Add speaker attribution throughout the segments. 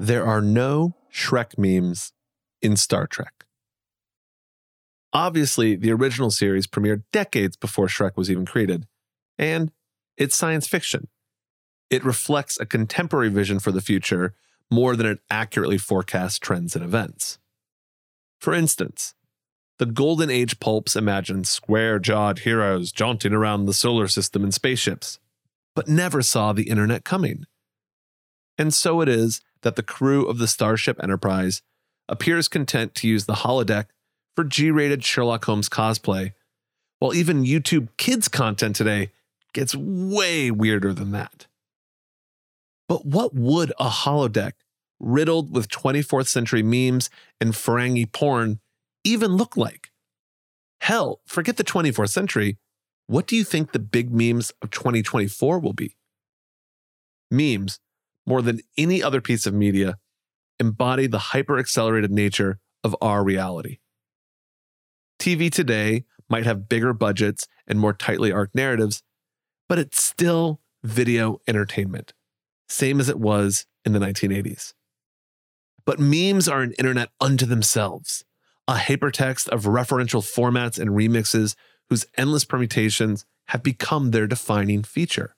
Speaker 1: There are no Shrek memes in Star Trek. Obviously, the original series premiered decades before Shrek was even created, and it's science fiction. It reflects a contemporary vision for the future more than it accurately forecasts trends and events. For instance, the Golden Age pulps imagined square jawed heroes jaunting around the solar system in spaceships, but never saw the internet coming. And so it is that the crew of the Starship Enterprise appears content to use the holodeck for G rated Sherlock Holmes cosplay, while even YouTube kids content today gets way weirder than that. But what would a holodeck riddled with 24th century memes and Ferengi porn even look like? Hell, forget the 24th century. What do you think the big memes of 2024 will be? Memes, more than any other piece of media, embody the hyper accelerated nature of our reality. TV today might have bigger budgets and more tightly arced narratives, but it's still video entertainment, same as it was in the 1980s. But memes are an internet unto themselves, a hypertext of referential formats and remixes whose endless permutations have become their defining feature.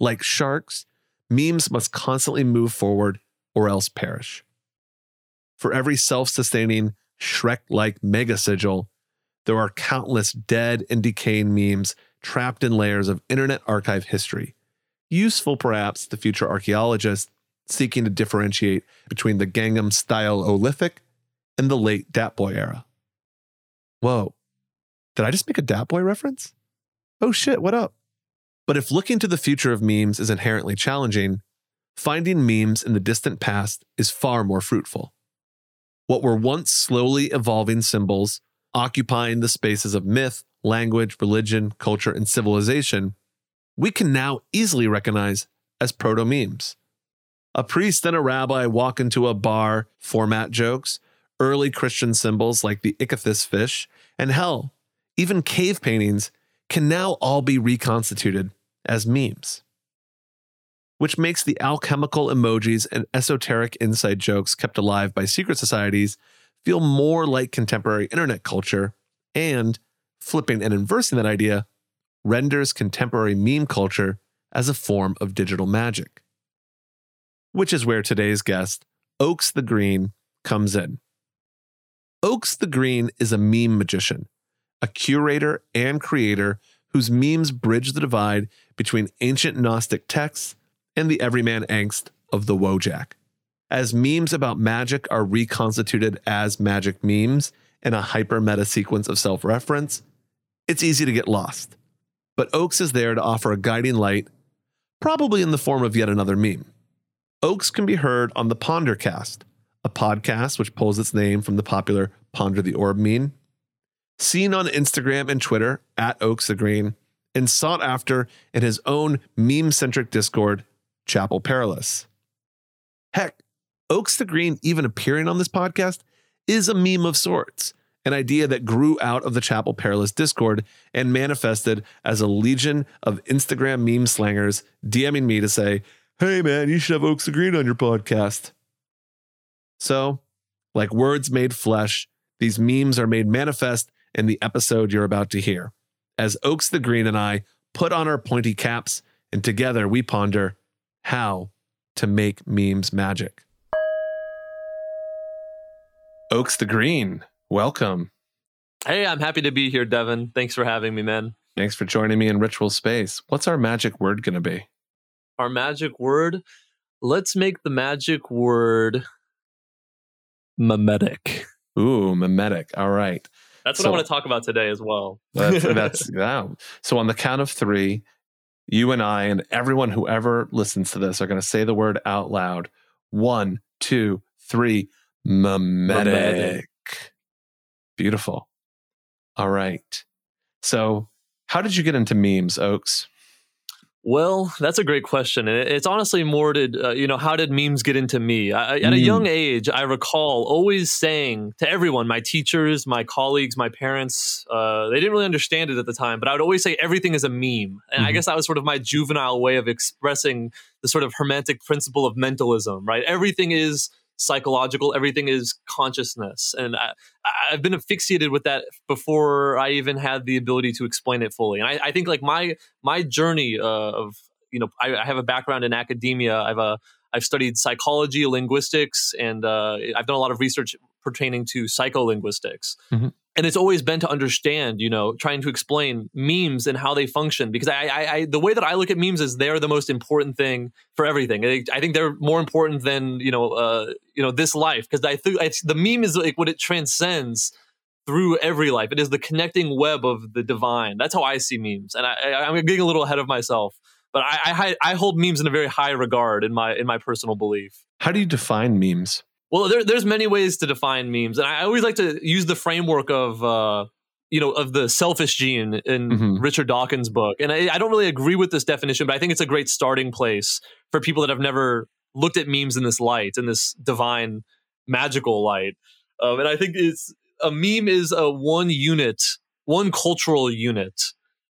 Speaker 1: Like sharks, memes must constantly move forward or else perish. For every self sustaining, Shrek like mega sigil, there are countless dead and decaying memes trapped in layers of internet archive history, useful perhaps to future archaeologists seeking to differentiate between the Gangnam style Olithic and the late Dat Boy era. Whoa, did I just make a Dat Boy reference? Oh shit, what up? But if looking to the future of memes is inherently challenging, finding memes in the distant past is far more fruitful. What were once slowly evolving symbols, occupying the spaces of myth, language, religion, culture, and civilization, we can now easily recognize as proto memes. A priest and a rabbi walk into a bar, format jokes, early Christian symbols like the ichthys fish, and hell, even cave paintings can now all be reconstituted as memes. Which makes the alchemical emojis and esoteric inside jokes kept alive by secret societies feel more like contemporary internet culture, and, flipping and inversing that idea, renders contemporary meme culture as a form of digital magic. Which is where today's guest, Oaks the Green, comes in. Oaks the Green is a meme magician, a curator and creator whose memes bridge the divide between ancient Gnostic texts and the everyman angst of the Wojak. As memes about magic are reconstituted as magic memes in a hyper meta sequence of self reference, it's easy to get lost. But Oaks is there to offer a guiding light, probably in the form of yet another meme. Oaks can be heard on the Pondercast, a podcast which pulls its name from the popular Ponder the Orb meme, seen on Instagram and Twitter at Oaks the Green, and sought after in his own meme centric Discord, Chapel Perilous. Heck, Oaks the Green even appearing on this podcast is a meme of sorts, an idea that grew out of the Chapel Perilous Discord and manifested as a legion of Instagram meme slangers DMing me to say, hey man, you should have Oaks the Green on your podcast. So, like words made flesh, these memes are made manifest in the episode you're about to hear. As Oaks the Green and I put on our pointy caps and together we ponder how to make memes magic. Oaks the Green, welcome.
Speaker 2: Hey, I'm happy to be here, Devin. Thanks for having me, man.
Speaker 1: Thanks for joining me in Ritual Space. What's our magic word going to be?
Speaker 2: Our magic word? Let's make the magic word memetic.
Speaker 1: Ooh, memetic. All right.
Speaker 2: That's what so, I want to talk about today as well.
Speaker 1: that's, that's yeah. So on the count of three, you and I and everyone who ever listens to this are going to say the word out loud. One, two, three. Memetic. memetic. Beautiful. All right. So, how did you get into memes, Oakes?
Speaker 2: Well, that's a great question. It's honestly more to, uh, you know, how did memes get into me? I, at a mm. young age, I recall always saying to everyone, my teachers, my colleagues, my parents, uh, they didn't really understand it at the time, but I would always say everything is a meme. And mm-hmm. I guess that was sort of my juvenile way of expressing the sort of hermetic principle of mentalism, right? Everything is psychological. Everything is consciousness, and I, have been asphyxiated with that before I even had the ability to explain it fully. And I, I think like my my journey uh, of you know I, I, have a background in academia. I've a uh, I've studied psychology, linguistics, and uh, I've done a lot of research pertaining to psycholinguistics. Mm-hmm and it's always been to understand you know trying to explain memes and how they function because I, I, I, the way that i look at memes is they're the most important thing for everything. I, I think they're more important than you know uh, you know this life because i think the meme is like what it transcends through every life. It is the connecting web of the divine. That's how i see memes. And I, am getting a little ahead of myself but I, I i hold memes in a very high regard in my in my personal belief.
Speaker 1: How do you define memes
Speaker 2: well, there, there's many ways to define memes, and I always like to use the framework of uh, you know of the selfish gene in mm-hmm. Richard Dawkins' book. And I, I, don't really agree with this definition, but I think it's a great starting place for people that have never looked at memes in this light, in this divine, magical light. Um, and I think it's a meme is a one unit, one cultural unit,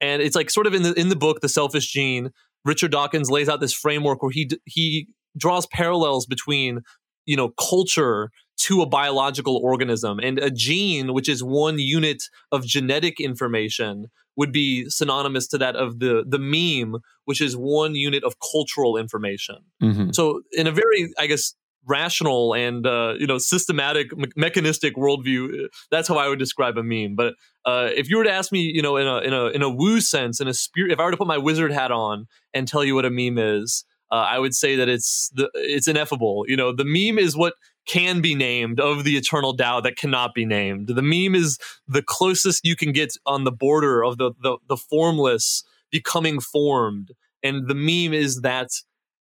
Speaker 2: and it's like sort of in the in the book, the selfish gene. Richard Dawkins lays out this framework where he he draws parallels between you know culture to a biological organism. And a gene which is one unit of genetic information would be synonymous to that of the the meme which is one unit of cultural information. Mm-hmm. so in a very i guess rational and uh, you know systematic me- mechanistic worldview that's how i would describe a meme. But uh, if you were to ask me you know in a in a in a woo sense in a spirit if i were to put my wizard hat on and tell you what a meme is uh, I would say that it's the it's ineffable. You know, the meme is what can be named of the eternal Tao that cannot be named. The meme is the closest you can get on the border of the the, the formless becoming formed, and the meme is that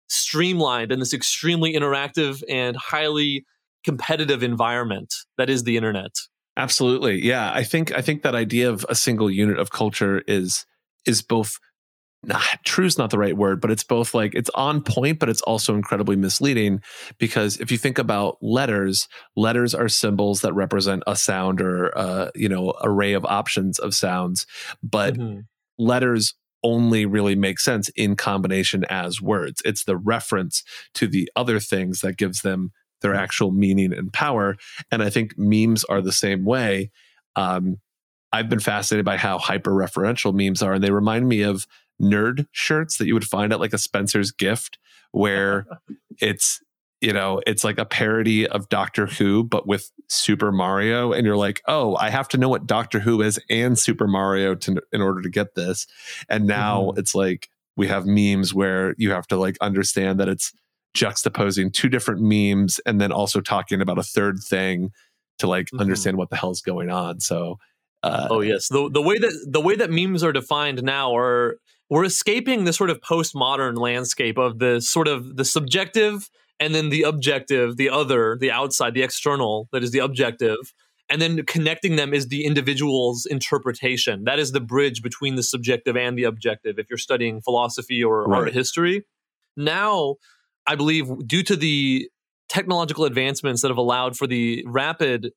Speaker 2: streamlined and this extremely interactive and highly competitive environment that is the internet.
Speaker 1: Absolutely. Yeah, I think I think that idea of a single unit of culture is is both nah, true is not the right word, but it's both like it's on point, but it's also incredibly misleading because if you think about letters, letters are symbols that represent a sound or a, uh, you know array of options of sounds, but mm-hmm. letters only really make sense in combination as words. It's the reference to the other things that gives them their actual meaning and power. And I think memes are the same way. Um, I've been fascinated by how hyper referential memes are, and they remind me of nerd shirts that you would find at like a Spencer's gift where it's you know, it's like a parody of Doctor Who, but with Super Mario. And you're like, oh, I have to know what Doctor Who is and Super Mario to, in order to get this. And now mm-hmm. it's like we have memes where you have to like understand that it's juxtaposing two different memes and then also talking about a third thing to like mm-hmm. understand what the hell's going on. So,
Speaker 2: uh, oh yes, the the way that the way that memes are defined now are we're escaping the sort of postmodern landscape of the sort of the subjective and then the objective, the other, the outside, the external, that is the objective. And then connecting them is the individual's interpretation. That is the bridge between the subjective and the objective if you're studying philosophy or right. art history. Now, I believe, due to the technological advancements that have allowed for the rapid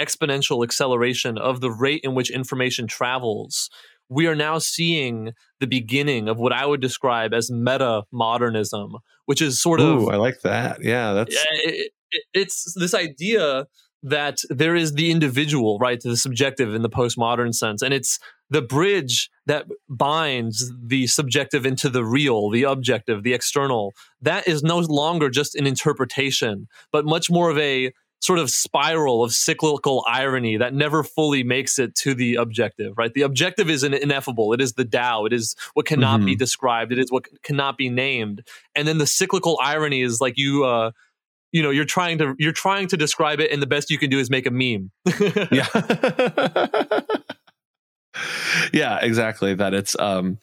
Speaker 2: exponential acceleration of the rate in which information travels, we are now seeing the beginning of what I would describe as meta modernism, which is sort
Speaker 1: Ooh, of. I like that. Yeah, that's.
Speaker 2: It, it, it's this idea that there is the individual, right, to the subjective in the postmodern sense, and it's the bridge that binds the subjective into the real, the objective, the external. That is no longer just an interpretation, but much more of a sort of spiral of cyclical irony that never fully makes it to the objective, right? The objective is an ineffable. It is the Tao. It is what cannot mm-hmm. be described. It is what cannot be named. And then the cyclical irony is like you, uh, you know you're trying to you're trying to describe it and the best you can do is make a meme
Speaker 1: yeah yeah exactly that it's um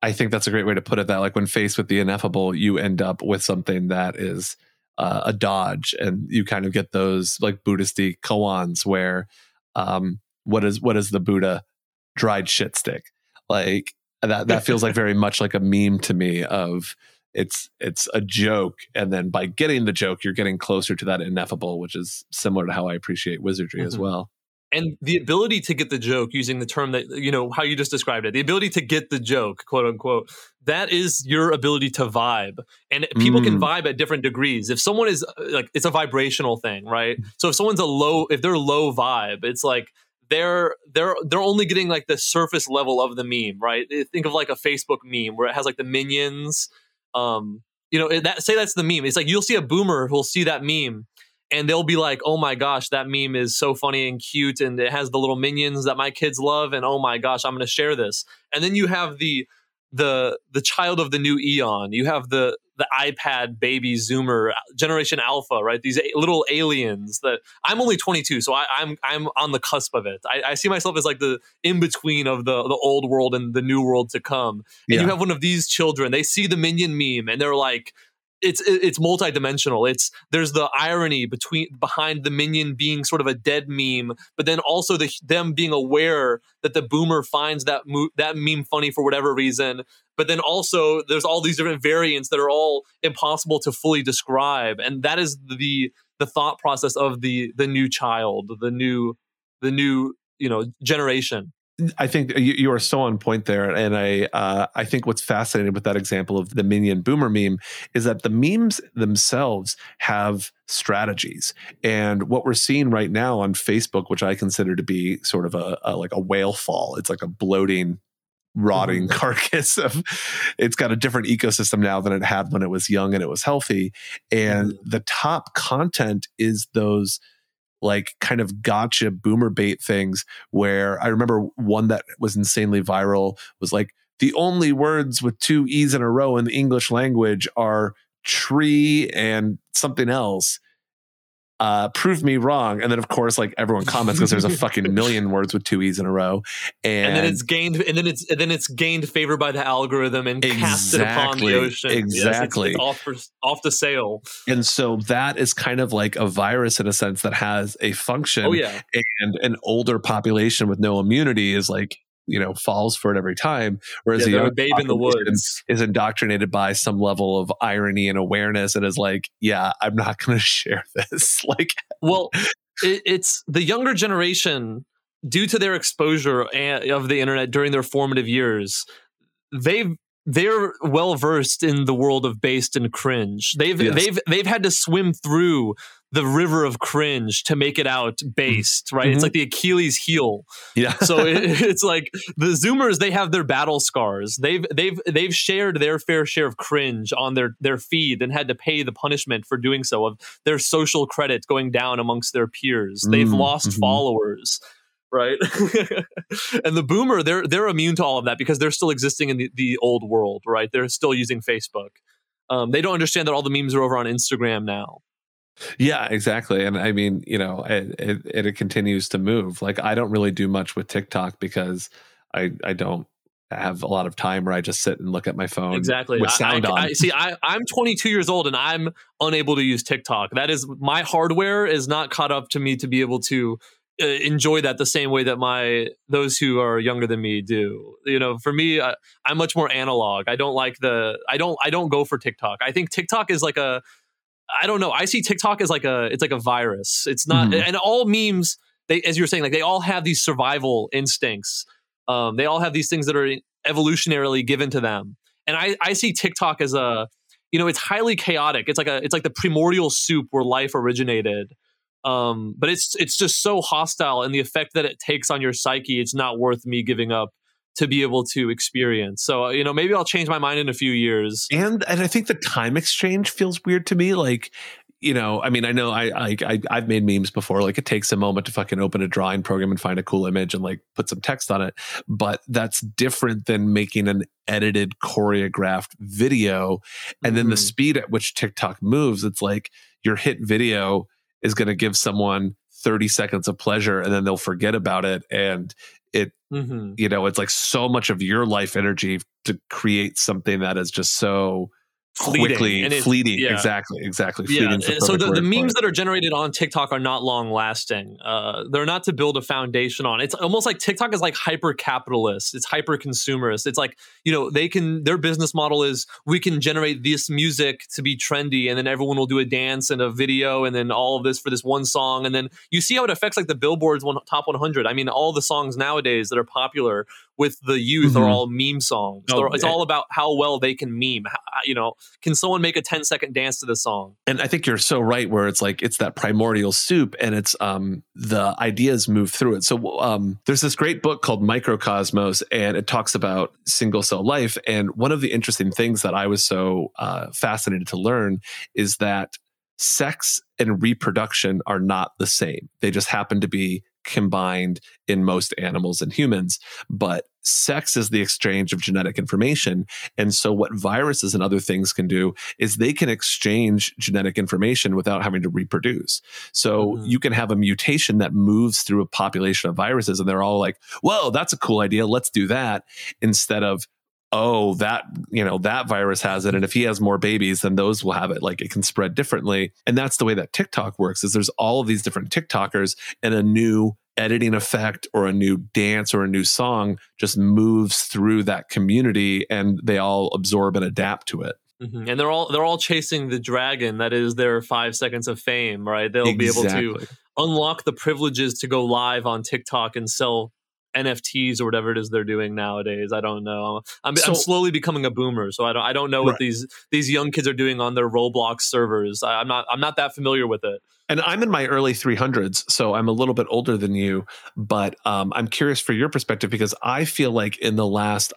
Speaker 1: i think that's a great way to put it that like when faced with the ineffable you end up with something that is uh, a dodge and you kind of get those like buddhisty koans where um what is what is the buddha? Dried shit stick. Like that that feels like very much like a meme to me of it's it's a joke and then by getting the joke you're getting closer to that ineffable which is similar to how i appreciate wizardry mm-hmm. as well
Speaker 2: and the ability to get the joke using the term that you know how you just described it the ability to get the joke quote unquote that is your ability to vibe. And people mm. can vibe at different degrees. If someone is uh, like it's a vibrational thing right? So if someone's a low if they're low vibe it's like they're they're they're only getting like the surface level of the meme right? Think of like a facebook meme where it has like the minions um you know that say that's the meme. It's like you'll see a boomer who'll see that meme and they'll be like oh my gosh that meme is so funny and cute and it has the little minions that my kids love and oh my gosh i'm going to share this. And then you have the the the child of the new eon. You have the the ipad baby zoomer generation alpha right? These little aliens that i'm only 22 so I, am I'm, I'm on the cusp of it. I, I, see myself as like the in between of the the old world and the new world to come. And yeah. you have one of these children they see the minion meme and they're like it's it's multidimensional. It's there's the irony between behind the minion being sort of a dead meme, but then also the them being aware that the boomer finds that mo- that meme funny for whatever reason. But then also there's all these different variants that are all impossible to fully describe, and that is the the thought process of the the new child, the new the new you know generation.
Speaker 1: I think you, you, are so on point there, and I uh, I think what's fascinating with that example of the minion boomer meme is that the memes themselves have strategies, and what we're seeing right now on Facebook, which I consider to be sort of a, a like a whale fall, it's like a bloating rotting mm-hmm. carcass of it's got a different ecosystem now than it had when it was young and it was healthy and mm-hmm. the top content is those like kind of gotcha boomer bait things where I remember one that was insanely viral was like the only words with two E's in a row in the English language are tree and something else uh, prove me wrong. And then of course, like everyone comments because there's a fucking million words with two e's in a row,
Speaker 2: and, and, then it's gained, and then it's and then it's gained favor by the algorithm and exactly, casted upon the ocean.
Speaker 1: Exactly,
Speaker 2: yes, it's, it's off for, off the sail.
Speaker 1: And so that is kind of like a virus in a sense that has a function.
Speaker 2: Oh yeah,
Speaker 1: and an older population with no immunity is like you know falls for it every time whereas
Speaker 2: yeah,
Speaker 1: a young
Speaker 2: babe in the woods
Speaker 1: is indoctrinated by some level of irony and awareness and is like yeah i'm not going to share this like
Speaker 2: well it, it's the younger generation due to their exposure of the internet during their formative years they've they're well versed in the world of based and cringe. They've yes. they've they've had to swim through the river of cringe to make it out mm-hmm. based, right? Mm-hmm. It's like the Achilles heel.
Speaker 1: Yeah.
Speaker 2: so it, it's like the Zoomers, they have their battle scars. They've they've they've shared their fair share of cringe on their their feed and had to pay the punishment for doing so of their social credit going down amongst their peers. They've mm-hmm. lost followers right? and the boomer, they're they're immune to all of that because they're still existing in the, the old world, right? They're still using Facebook. Um, they don't understand that all the memes are over on Instagram now.
Speaker 1: Yeah, exactly. And I mean, you know, it, it, it continues to move. Like I don't really do much with TikTok because I I don't have a lot of time where I just sit and look at my phone
Speaker 2: exactly
Speaker 1: with sound
Speaker 2: I,
Speaker 1: on.
Speaker 2: I, see, I, I'm 22 years old and I'm unable to use TikTok. That is my hardware is not caught up to me to be able to uh, enjoy that the same way that my those who are younger than me do. You know, for me, I, I'm much more analog. I don't like the. I don't. I don't go for TikTok. I think TikTok is like a I don't know. I see TikTok as like a it's like a virus. It's not mm-hmm. and all memes they as you're saying like they all have these survival instincts. Um, they all have these things that are evolutionarily given to them. And I I see TikTok as a you know it's highly chaotic. It's like a it's like the primordial soup where life originated. Um, but it's it's just so hostile and the effect that it takes on your psyche. It's not worth me giving up to be able to experience. So, uh, you know, maybe I'll change my mind in a few years.
Speaker 1: And and I think the time exchange feels weird to me. Like you know, I mean, I know I, I I have made memes before. Like it takes a moment to fucking open a drawing program and find a cool image and like put some text on it. But that's different than making an edited choreographed video. And then mm-hmm. the speed at which TikTok moves, it's like your hit video is going to give someone 30 seconds of pleasure and then they'll forget about it. And it, mm-hmm. you know, it's like so much of your life energy to create something that is just so fleeting. quickly and fleeting yeah. exactly exactly
Speaker 2: yeah so the, the memes that are generated on tiktok are not long lasting uh, they're not to build a foundation on it's almost like tiktok is like hyper capitalist it's hyper consumerist it's like you know they can their business model is we can generate this music to be trendy and then everyone will do a dance and a video and then all of this for this one song and then you see how it affects like the billboard's one, top 100 i mean all the songs nowadays that are popular with the youth mm-hmm. are all meme songs. Oh, it's all about how well they can meme. How, you know, can someone make a 10 second dance to the song?
Speaker 1: And I think you're so right where it's like it's that primordial soup and it's um the ideas move through it. So um there's this great book called Microcosmos and it talks about single cell life and one of the interesting things that I was so uh, fascinated to learn is that sex and reproduction are not the same. They just happen to be combined in most animals and humans. But sex is the exchange of genetic information. And so, what viruses and other things can do is they can exchange genetic information without having to reproduce. So, mm-hmm. you can have a mutation that moves through a population of viruses, and they're all like, whoa, that's a cool idea. Let's do that. Instead of, oh that you know that virus has it and if he has more babies then those will have it like it can spread differently and that's the way that tiktok works is there's all of these different tiktokers and a new editing effect or a new dance or a new song just moves through that community and they all absorb and adapt to it
Speaker 2: Mm-hmm. And they're all they're all chasing the dragon that is their five seconds of fame, right? They'll exactly. be able to unlock the privileges to go live on TikTok and sell NFTs or whatever it is they're doing nowadays. I don't know. I'm, so, I'm slowly becoming a boomer, so I don't I don't know right. what these these young kids are doing on their Roblox servers. I, I'm not I'm not that familiar with it.
Speaker 1: And I'm in my early 300s, so I'm a little bit older than you. But um, I'm curious for your perspective because I feel like in the last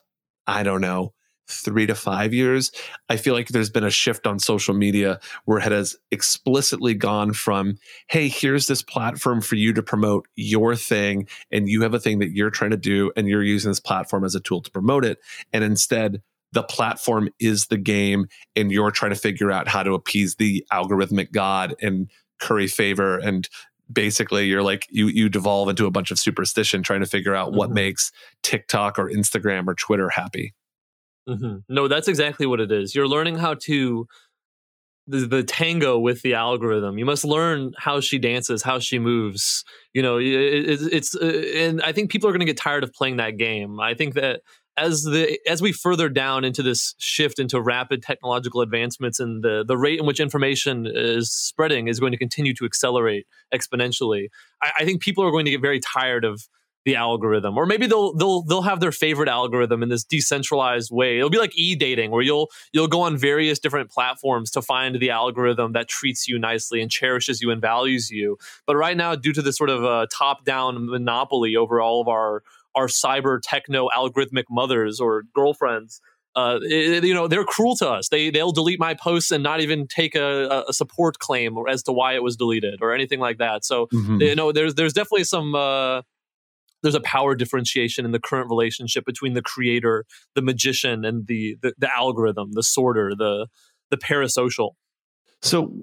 Speaker 1: I don't know three to five years, I feel like there's been a shift on social media where it has explicitly gone from, hey, here's this platform for you to promote your thing, and you have a thing that you're trying to do, and you're using this platform as a tool to promote it. And instead, the platform is the game, and you're trying to figure out how to appease the algorithmic god and curry favor and basically you're like you you devolve into a bunch of superstition trying to figure out mm-hmm. what makes TikTok or Instagram or Twitter happy.
Speaker 2: Mm-hmm. No, that's exactly what it is. You're learning how to the, the tango with the algorithm. You must learn how she dances, how she moves. You know, it, it, it's uh, and I think people are going to get tired of playing that game. I think that as the as we further down into this shift into rapid technological advancements and the the rate in which information is spreading is going to continue to accelerate exponentially. I, I think people are going to get very tired of the algorithm or maybe they'll they'll they'll have their favorite algorithm in this decentralized way it'll be like e-dating where you'll you'll go on various different platforms to find the algorithm that treats you nicely and cherishes you and values you but right now due to this sort of uh, top down monopoly over all of our our cyber techno algorithmic mothers or girlfriends uh, it, you know they're cruel to us. They they'll delete my posts and not even take a, a support claim as to why it was deleted or anything like that. So mm-hmm. you know there's there's definitely some uh, there's a power differentiation in the current relationship between the creator, the magician, and the the, the algorithm, the sorter, the the parasocial.
Speaker 1: So,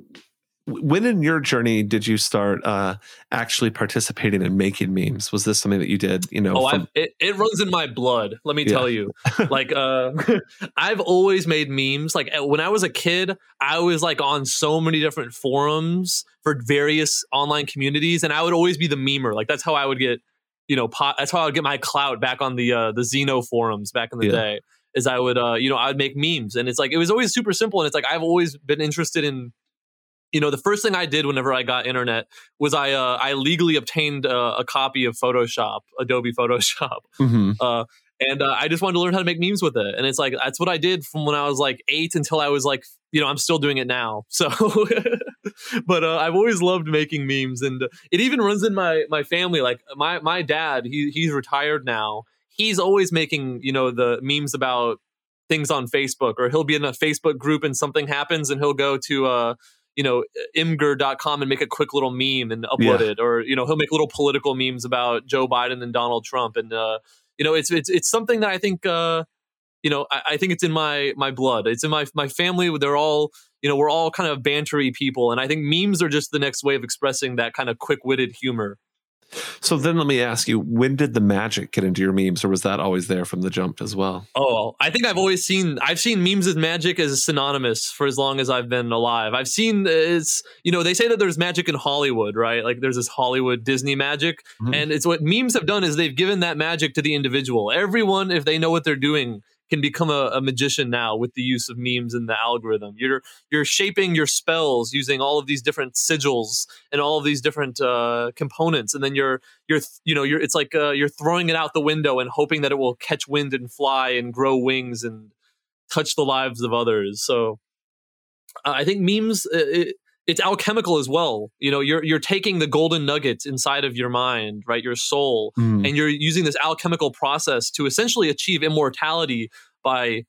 Speaker 1: when in your journey did you start uh, actually participating in making memes? Was this something that you did? You know,
Speaker 2: oh, from- it, it, runs in my blood. Let me yeah. tell you, like, uh, I've always made memes. Like when I was a kid, I was like on so many different forums for various online communities, and I would always be the memer. Like that's how I would get you know, pot, that's how I would get my clout back on the uh, the Xeno forums back in the yeah. day. Is I would, uh, you know, I'd make memes, and it's like it was always super simple, and it's like I've always been interested in, you know, the first thing I did whenever I got internet was I uh, I legally obtained uh, a copy of Photoshop, Adobe Photoshop, mm-hmm. uh, and uh, I just wanted to learn how to make memes with it. And it's like that's what I did from when I was like eight until I was like, you know, I'm still doing it now. So, but uh, I've always loved making memes, and it even runs in my my family. Like my my dad, he he's retired now. He's always making you know the memes about things on Facebook, or he'll be in a Facebook group and something happens, and he'll go to uh you know imgur.com and make a quick little meme and upload yeah. it or you know he'll make little political memes about joe biden and donald trump and uh, you know it's it's it's something that i think uh, you know I, I, think it's in my my blood it's in my my family they're all you know we're all kind of bantery people and i think memes are just the next way of expressing that kind of quick-witted humor
Speaker 1: so then let me ask you, when did the magic get into your memes, or was that always there from the jump as well?
Speaker 2: Oh, I think I've always seen I've seen memes as magic as synonymous for as long as I've been alive. I've seen it's you know they say that there's magic in Hollywood, right? Like there's this Hollywood Disney magic, mm-hmm. and it's what memes have done is they've given that magic to the individual. Everyone, if they know what they're doing, can become a, a, magician now with the use of memes and the algorithm. You're you're shaping your spells using all of these different sigils and all of these different uh, components, and then you're you're you know you're it's like uh, you're throwing it out the window and hoping that it will catch wind and fly and grow wings and touch the lives of others. So uh, I think memes. Uh, it, it's alchemical as well. You know, you're you're taking the golden nuggets inside of your mind, right, your soul, mm. and you're using this alchemical process to essentially achieve immortality by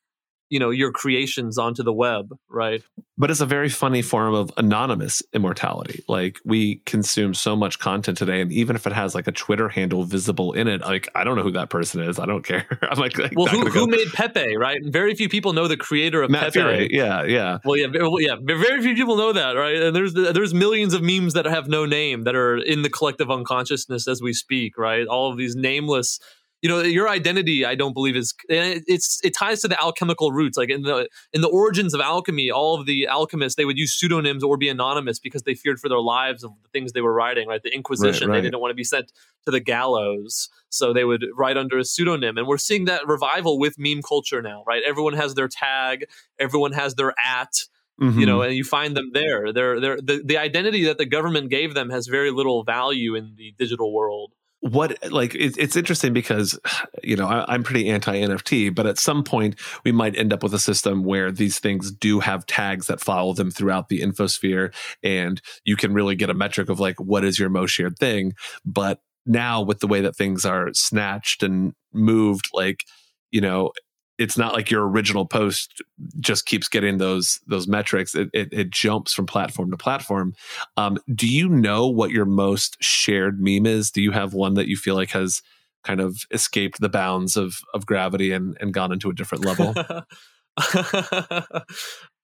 Speaker 2: you know your creations onto the web right?
Speaker 1: But it's a very funny form of anonymous immortality. Like we consume so much content today and even if it has like a twitter handle visible in it like i don't know who that person is. I don't care. I'm like, like
Speaker 2: well who, who made pepe right? Very few people know the creator of
Speaker 1: Matt
Speaker 2: pepe.
Speaker 1: Furie. yeah yeah.
Speaker 2: Well yeah well, yeah very few people know that right? And there's there's millions of memes that have no name that are in the collective unconsciousness as we speak right? All of these nameless you know your identity i don't believe is it's it ties to the alchemical roots like in the in the origins of alchemy all of the alchemists they would use pseudonyms or be anonymous because they feared for their lives of the things they were writing right the inquisition right, right. they didn't want to be sent to the gallows so they would write under a pseudonym and we're seeing that revival with meme culture now right everyone has their tag everyone has their at Mm-hmm. you know, and you find them there. They're, they're, the, the identity that the government gave them has very little value in the digital world
Speaker 1: what like it, it's interesting because you know I, am pretty anti nft but at some point we might end up with a system where these things do have tags that follow them throughout the infosphere and you can really get a metric of like what is your most shared thing. But now with the way that things are snatched and moved like you know it's not like your original post just keeps getting those those metrics. It, it, it jumps from platform to platform. Um, do you know what your most shared meme is? Do you have one that you feel like has kind of escaped the bounds of of gravity and and gone into a different level?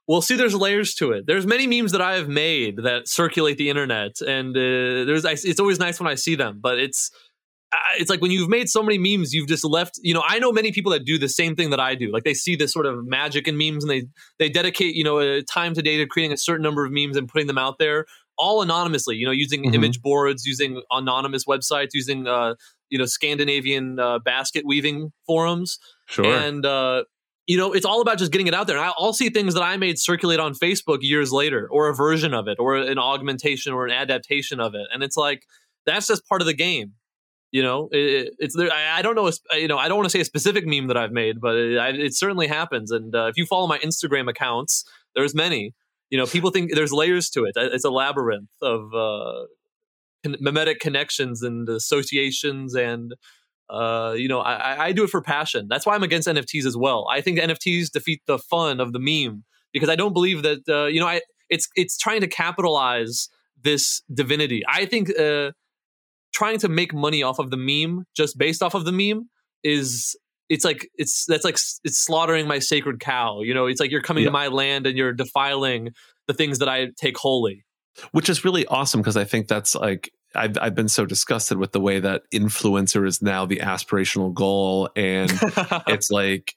Speaker 2: well, see, there's layers to it. There's many memes that I have made that circulate the internet, and uh, there's it's always nice when I see them, but it's it's like when you've made so many memes, you've just left. You know, I know many people that do the same thing that I do. Like they see this sort of magic in memes, and they they dedicate you know a time to day to creating a certain number of memes and putting them out there, all anonymously. You know, using mm-hmm. image boards, using anonymous websites, using uh, you know Scandinavian uh, basket weaving forums,
Speaker 1: sure.
Speaker 2: and uh, you know, it's all about just getting it out there. And I'll see things that I made circulate on Facebook years later, or a version of it, or an augmentation or an adaptation of it, and it's like that's just part of the game you know it, it's there I, don't know you know i don't want to say a specific meme that i've made but it, it certainly happens and uh, if you follow my instagram accounts there's many. You know people think there's layers to it it's a labyrinth of uh, connections and associations and uh, you know I, I do it for passion. That's why i'm against nfts as well. I think nfts defeat the fun of the meme because i don't believe that uh, you know I, it's it's trying to capitalize this divinity. I think uh, trying to make money off of the meme just based off of the meme is it's like it's that's like it's slaughtering my sacred cow you know? It's like you're coming yeah. to my land and you're defiling the things that i take holy.
Speaker 1: Which is really awesome because i think that's like I've, I've been so disgusted with the way that influencer is now the aspirational goal and it's like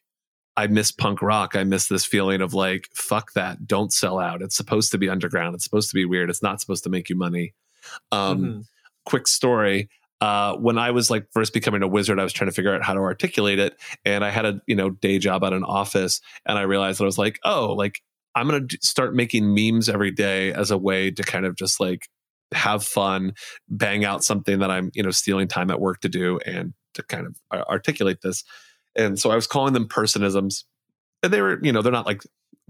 Speaker 1: i miss punk rock. I miss this feeling of like fuck that. Don't sell out. It's supposed to be underground. It's supposed to be weird. It's not supposed to make you money. Um, mm-hmm quick story. Uh, when I was like first becoming a wizard, I was trying to figure out how to articulate it, and I had a you know day job at an office, and I realized that I was like, oh, like I'm gonna start making memes every day as a way to kind of just like have fun, bang out something that I'm you know stealing time at work to do, and to kind of articulate this. And so I was calling them personisms, and they were you know they're not like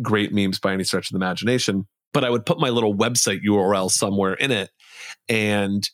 Speaker 1: great memes by any stretch of the imagination, but I would put my little website URL somewhere in it, and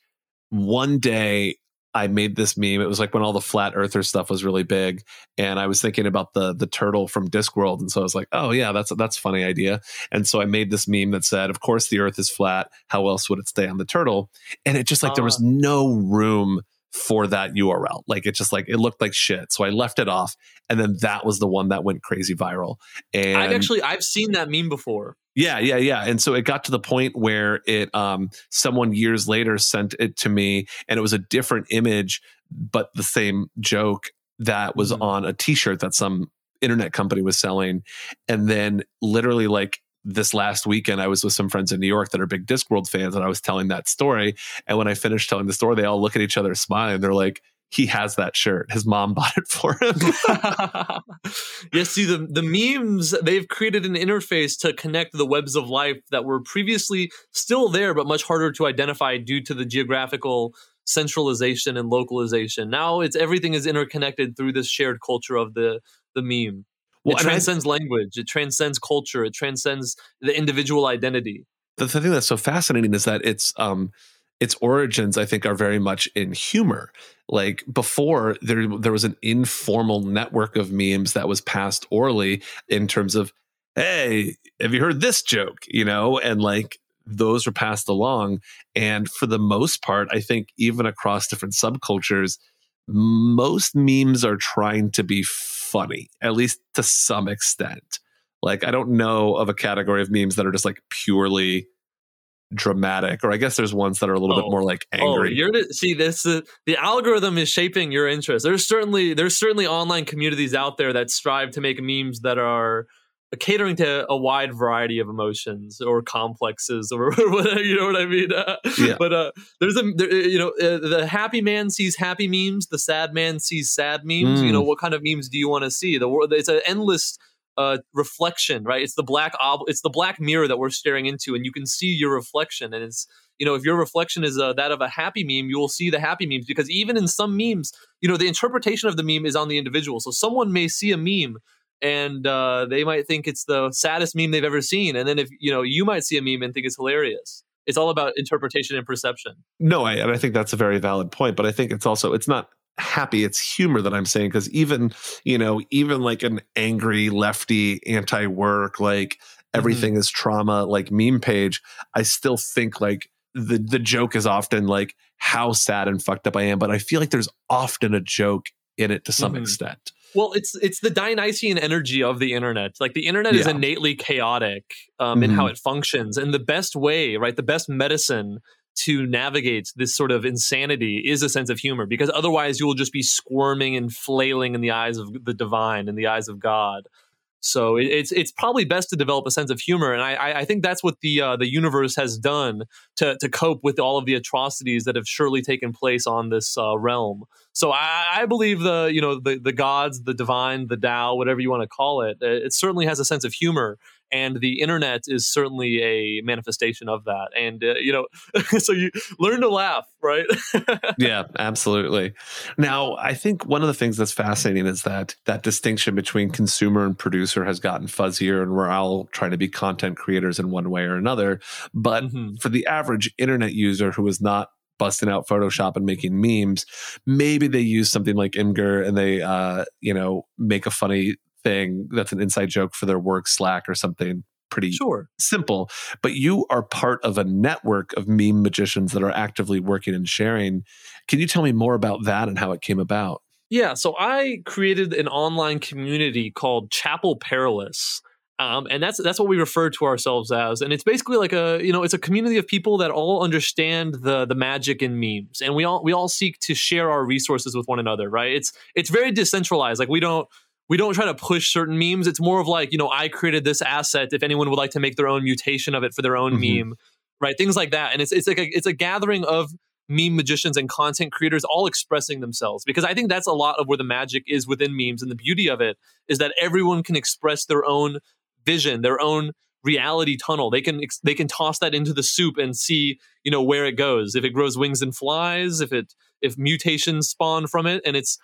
Speaker 1: one day I made this meme. It was like when all the flat earther stuff was really big, and I was thinking about the the turtle from Discworld, and so I was like, "Oh yeah, that's that's a funny idea." And so I made this meme that said, "Of course the Earth is flat. How else would it stay on the turtle?" And it just like uh. there was ah. no room for that URL. Like it just like it looked like shit. So I left it off, and then that was the one that went crazy viral. And
Speaker 2: I've actually I've seen that meme before.
Speaker 1: Yeah, yeah, yeah. And so it got to the point where it um someone years later sent it to me and it was a different image but the same joke that was mm-hmm. on a t-shirt that some internet company was selling and then literally like this last weekend I was with some friends in New York that are big Discworld fans and I was telling that story and when I finished telling the story they all look at each other smiling they're like he has that shirt. His mom bought it for him.
Speaker 2: yeah, see the the memes they've created an interface to connect the webs of life that were previously still there but much harder to identify due to the geographical centralization and localization. Now it's everything is interconnected through this shared culture of the the meme. Well, it transcends I, language, it transcends culture, it transcends the individual identity.
Speaker 1: The thing that's so fascinating is that it's um its origins i think are very much in humor. Like before there there was an informal network of memes that was passed orally in terms of hey have you heard this joke? You know and like those were passed along. And for the most part i think even across different subcultures most memes are trying to be funny at least to some extent. Like i don't know of a category of memes that are just like purely dramatic or i guess there's ones that are a little oh, bit more like oh, angry
Speaker 2: oh, you're to, see this uh, the algorithm is shaping your interest there's certainly there's certainly online communities out there that strive to make memes that are catering to a wide variety of emotions or complexes or whatever you know what i mean uh, yeah. but uh, there's a there, uh, you know uh, the happy man sees happy memes the sad man sees sad memes mm. you know mm. what kind of memes do you want to see the world it's an endless uh, reflection, right? It's the black ob- it's the black mirror that we're staring into, and you can see your reflection. And it's you know if your reflection is uh, that of a happy meme, you will see the happy memes because even in some memes, you know the interpretation of the meme is on the individual. So someone may see a meme and uh, they might think it's the saddest meme they've ever seen, and then if you know you might see a meme and think it's hilarious. It's all about interpretation and perception.
Speaker 1: No, I, and I think that's a very valid point. But I think it's also it's not happy it's humor that i'm saying because even you know even like an angry lefty anti-work like mm-hmm. everything mm-hmm. is trauma like meme page i still think like the the joke is often like how sad and fucked up i am but i feel like there's often a joke in it to some mm-hmm. extent
Speaker 2: well, it's it's the Dionysian energy of the internet. Like the internet yeah. is innately chaotic um, mm-hmm. in how mm-hmm. it functions, and the best way, right, the best medicine to navigate this sort of insanity is a sense of humor because otherwise you will just be squirming and flailing in the eyes of the divine in the eyes of god so it's it's probably best to develop a sense of humor, and I I think that's what the uh, the universe has done to to cope with all of the atrocities that have surely taken place on this uh, realm. So I, I, believe the you know the the gods, the divine, the Tao, whatever you want to call it, it certainly has a sense of humor, and the internet is certainly a manifestation of that and uh, you know so you learn to laugh right
Speaker 1: yeah absolutely now i think one of the things that's fascinating is that that distinction between consumer and producer has gotten fuzzier and we're all trying to be content creators in one way or another but mm-hmm. for the average internet user who is not busting out Photoshop and making memes. Maybe they use something like Imgur and they, uh, you know, make a funny thing that's an inside joke for their work Slack or something pretty
Speaker 2: sure.
Speaker 1: simple. But you are part of a network of meme magicians that are actively working and sharing. Can you tell me more about that and how it came about?
Speaker 2: Yeah, so I created an online community called Chapel Perilous. Um, and that's that's what we refer to ourselves as, and it's basically like a you know it's a community of people that all understand the the magic in memes, and we all we all seek to share our resources with one another, right? It's it's very decentralized. Like we don't we don't try to push certain memes. It's more of like, you know, I created this asset. If anyone would like to make their own mutation of it for their own mm-hmm. meme, right? Things like that. And it's it's like a, it's a gathering of meme magicians and content creators all expressing themselves because I think that's a lot of where the magic is within memes. And the beauty of it is that everyone can express their own vision, their own reality tunnel. They can they can toss that into the soup and see you know where it goes. If it grows wings and flies, if it if mutations spawn from it, and it's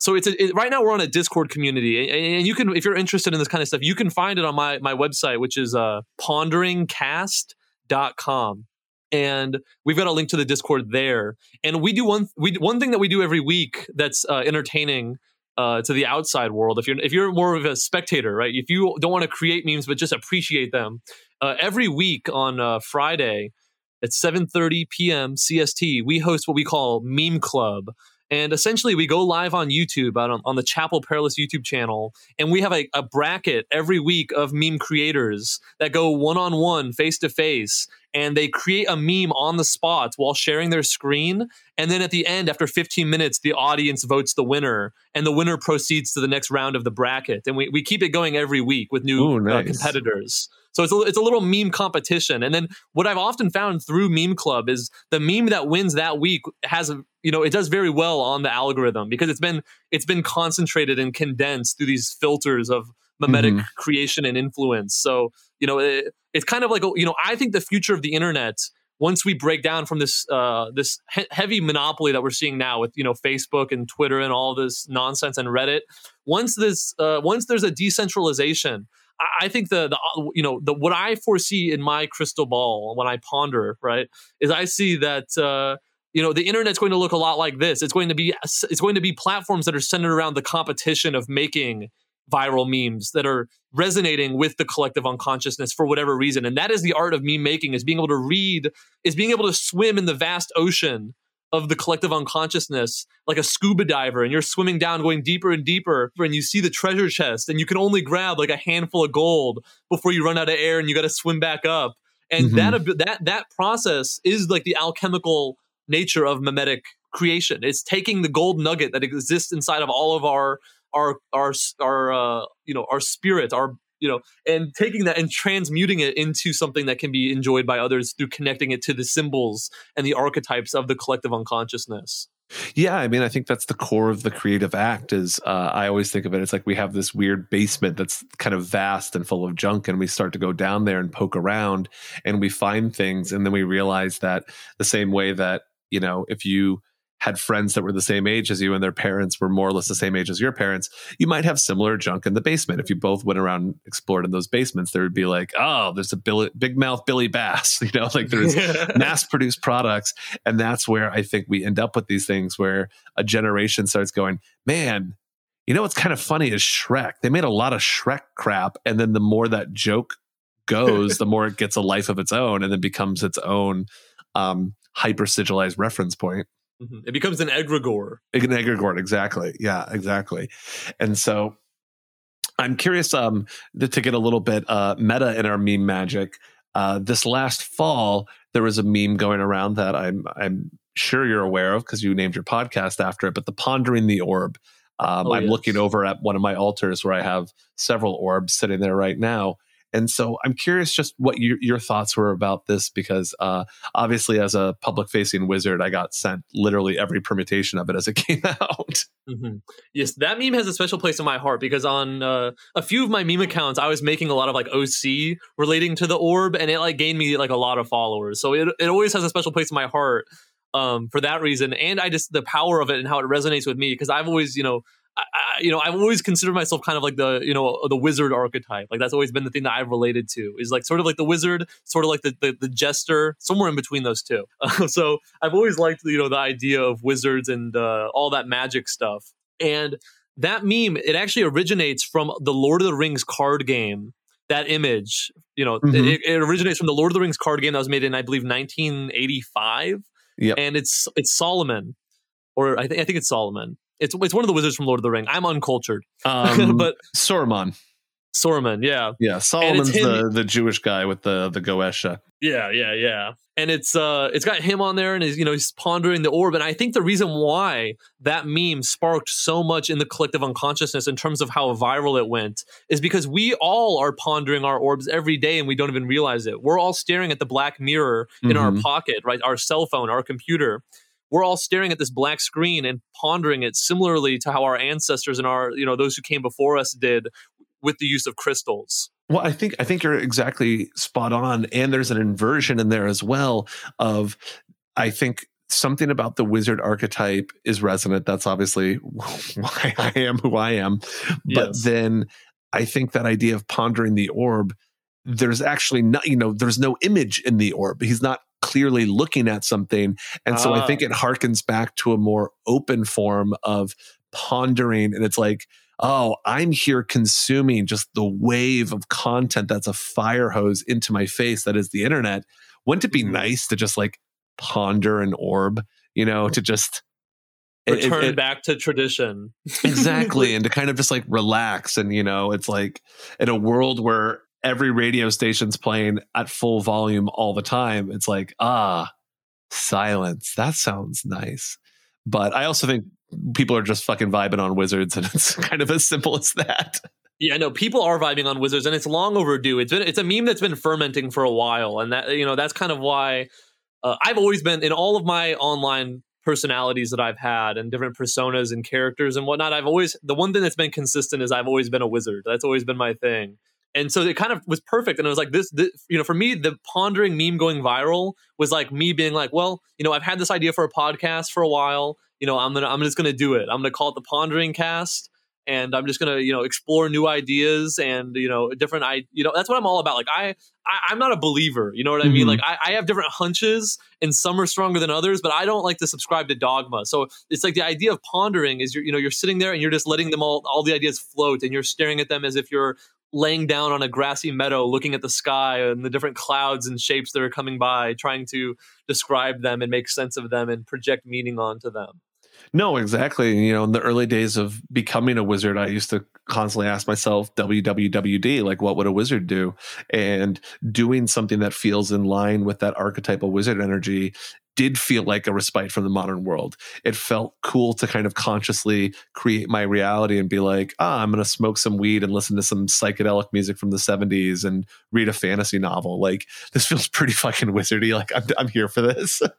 Speaker 2: so it's a, it, right now we're on a discord community and you can if you're interested in this kind of stuff you can find it on my my website which is uh ponderingcast.com and we've got a link to the Discord there. And we do one we one thing that we do every week that's uh, entertaining uh, to the outside world. If you're if you're more of a spectator, right? If you don't want to create memes but just appreciate them, uh, every week on uh, Friday at 7:30 p.m. CST, we host what we call Meme Club. And essentially, we go live on YouTube on, on the Chapel Perilous YouTube channel, and we have a, a bracket every week of meme creators that go one on one, face to face, and they create a meme on the spot while sharing their screen. And then at the end, after 15 minutes, the audience votes the winner, and the winner proceeds to the next round of the bracket. And we, we keep it going every week with new Ooh, nice. uh, competitors. So it's a, it's a little meme competition. And then what I've often found through Meme Club is the meme that wins that week has a, you know, it does very well on the algorithm because it's been it's been concentrated and condensed through these filters of memetic mm-hmm. creation and influence. So, you know, it, it's kind of like, you know, I think the future of the internet once we break down from this uh, this he- heavy monopoly that we're seeing now with you know Facebook and Twitter and all this nonsense and Reddit, once this uh, once there's a decentralization, I, I think the the uh, you know the what I foresee in my crystal ball when I ponder right is I see that. Uh, you know the internet's going to look a lot like this it's going to be it's going to be platforms that are centered around the competition of making viral memes that are resonating with the collective unconsciousness for whatever reason. And that is the art of meme making is being able to read, is being able to swim in the vast ocean of the collective unconsciousness like a scuba diver and you're swimming down going deeper and deeper and you see the treasure chest and you can only grab like a handful of gold before you run out of air and you got to swim back up and mm-hmm. that that that process is like the alchemical nature of memetic creation it's taking the gold nugget that exists inside of all of our our our our uh, you know our spirit, our you know, and taking that and transmuting it into something that can be enjoyed by others through connecting it to the symbols and the archetypes of the collective unconsciousness.
Speaker 1: Yeah, I mean, I think that's the core of the creative act. Is uh, I always think of it. It's like we have this weird basement that's kind of vast and full of junk, and we start to go down there and poke around, and we find things, and then we realize that the same way that you know, if you had friends that were the same age as you and their parents were more or less the same age as your parents, you might have similar junk in the basement. If you both went around and explored in those basements, there would be like, oh, there's a Billy, big mouth Billy Bass, you know, like there's mass produced products. And that's where I think we end up with these things where a generation starts going, man, you know what's kind of funny is Shrek. They made a lot of Shrek crap. And then the more that joke goes, the more it gets a life of its own and then becomes its own um, hyper sigilized reference point.
Speaker 2: Mm-hmm. It becomes an egregore.
Speaker 1: An egregore, exactly. Yeah, exactly. And so I'm curious um, to, to get a little bit uh, meta in our meme magic. Uh, this last fall, there was a meme going around that I'm I'm sure you're aware of because you named your podcast after it. But the pondering the orb. Um, oh, I'm yes. looking over at one of my altars where I have several orbs sitting there right now, and so I'm curious just what your, your thoughts were about this because uh, obviously, as a public facing wizard, I got sent literally every permutation of it as it came out.
Speaker 2: Mm-hmm. Yes, that meme has a special place in my heart because on uh, a few of my meme accounts, I was making a lot of like OC relating to the orb, and it like gained me like a lot of followers. So it, it always has a special place in my heart um, for that reason. And I just, the power of it and how it resonates with me because I've always, you know, I, you know, I've always considered myself kind of like the, you know, the wizard archetype. Like that's always been the thing that I've related to is like sort of like the wizard, sort of like the the, the jester, somewhere in between those two. Uh, so I've always liked, you know, the idea of wizards and uh, all that magic stuff. And that meme, it actually originates from the Lord of the Rings card game. That image, you know, mm-hmm. it, it originates from the Lord of the Rings card game that was made in, I believe, 1985.
Speaker 1: Yeah,
Speaker 2: and it's it's Solomon, or I think I think it's Solomon it's it's one of the wizards from Lord of the Ring. I'm uncultured,
Speaker 1: um, but Saruman.
Speaker 2: Saruman, yeah,
Speaker 1: yeah. Solomon's the the Jewish guy with the the Goetia.
Speaker 2: Yeah, yeah, yeah. And it's uh it's got him on there, and he's you know he's pondering the orb. And I think the reason why that meme sparked so much in the collective unconsciousness in terms of how viral it went is because we all are pondering our orbs every day, and we don't even realize it. We're all staring at the black mirror in mm-hmm. our pocket, right? Our cell phone, our computer we're all staring at this black screen and pondering it similarly to how our ancestors and our you know those who came before us did with the use of crystals.
Speaker 1: Well i think i think you're exactly spot on and there's an inversion in there as well of i think something about the wizard archetype is resonant. That's obviously why i am who i am. But yes. then i think that idea of pondering the orb there's actually not you know there's no image in the orb. He's not clearly looking at something. And so I think ah. it harkens back to a more open form of pondering. And it's like, oh, I'm here consuming just the wave of content that's a fire hose into my face that is the internet. Wouldn't it be mm-hmm. nice to just like ponder an orb, you know, to just
Speaker 2: return it, it, back to tradition.
Speaker 1: exactly. And to kind of just like relax. And, you know, it's like in a world where every radio station's playing at full volume all the time, it's like, ah, silence. That sounds nice. But I also think people are just fucking vibing on wizards and it's kind of as simple as that.
Speaker 2: Yeah, no, people are vibing on wizards and it's long overdue. It's been it's a meme that's been fermenting for a while and that you know, that's kind of why uh, I've always been in all of my online personalities that I've had and different personas and characters and whatnot. I've always the one thing that's been consistent is I've always been a wizard. That's always been my thing. And so it kind of was perfect. And it was like this, this, you know, for me, the pondering meme going viral was like me being like, well, you know, I've had this idea for a podcast for a while. You know, I'm gonna, I'm just gonna do it. I'm gonna call it the Pondering Cast and I'm just gonna you know explore new ideas and you know different I you know that's what I'm all about. Like I, I am not a believer. You know what I mean? Mm-hmm. Like I, I have different hunches and some are stronger than others, but I don't like to subscribe to dogma. So it's like the idea of pondering is you're you know you're sitting there and you're just letting them all all the ideas float and you're staring at them as if you're laying down on a grassy meadow looking at the sky and the different clouds and shapes that are coming by trying to describe them and make sense of them and project meaning onto them
Speaker 1: no, exactly. You know, in the early days of becoming a wizard, I used to constantly ask myself, WWWD, like, what would a wizard do? And doing something that feels in line with that archetypal wizard energy did feel like a respite from the modern world. It felt cool to kind of consciously create my reality and be like, ah, I'm going to smoke some weed and listen to some psychedelic music from the 70s and read a fantasy novel. Like, this feels pretty fucking wizardy. Like, I'm, I'm here for this.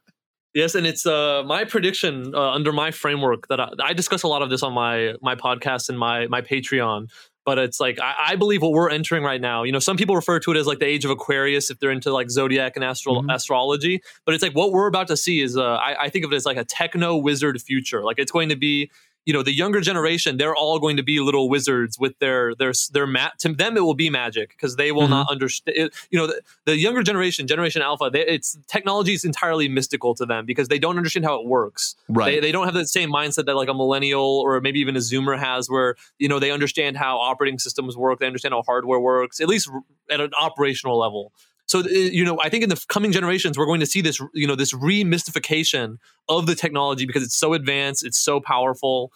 Speaker 2: Yes, and it's uh, my prediction uh, under my framework that I, I, discuss a lot of this on my my podcast and my my Patreon. But it's like I, I, believe what we're entering right now. You know, some people refer to it as like the age of Aquarius if they're into like zodiac and astro- mm-hmm. astrology. But it's like what we're about to see is uh, I, I think of it as like a techno wizard future. Like it's going to be you know the younger generation they're all going to be little wizards with their their their mat to them it will be magic because they will mm-hmm. not understand you know the, the, younger generation generation alpha they, it's technology is entirely mystical to them because they don't understand how it works. Right. they, they don't have the same mindset that like a millennial or maybe even a zoomer has where you know they understand how operating systems work they understand how hardware works at least at an operational level so uh, you know i think in the coming generations we're going to see this you know this remystification of the technology because it's so advanced it's so powerful.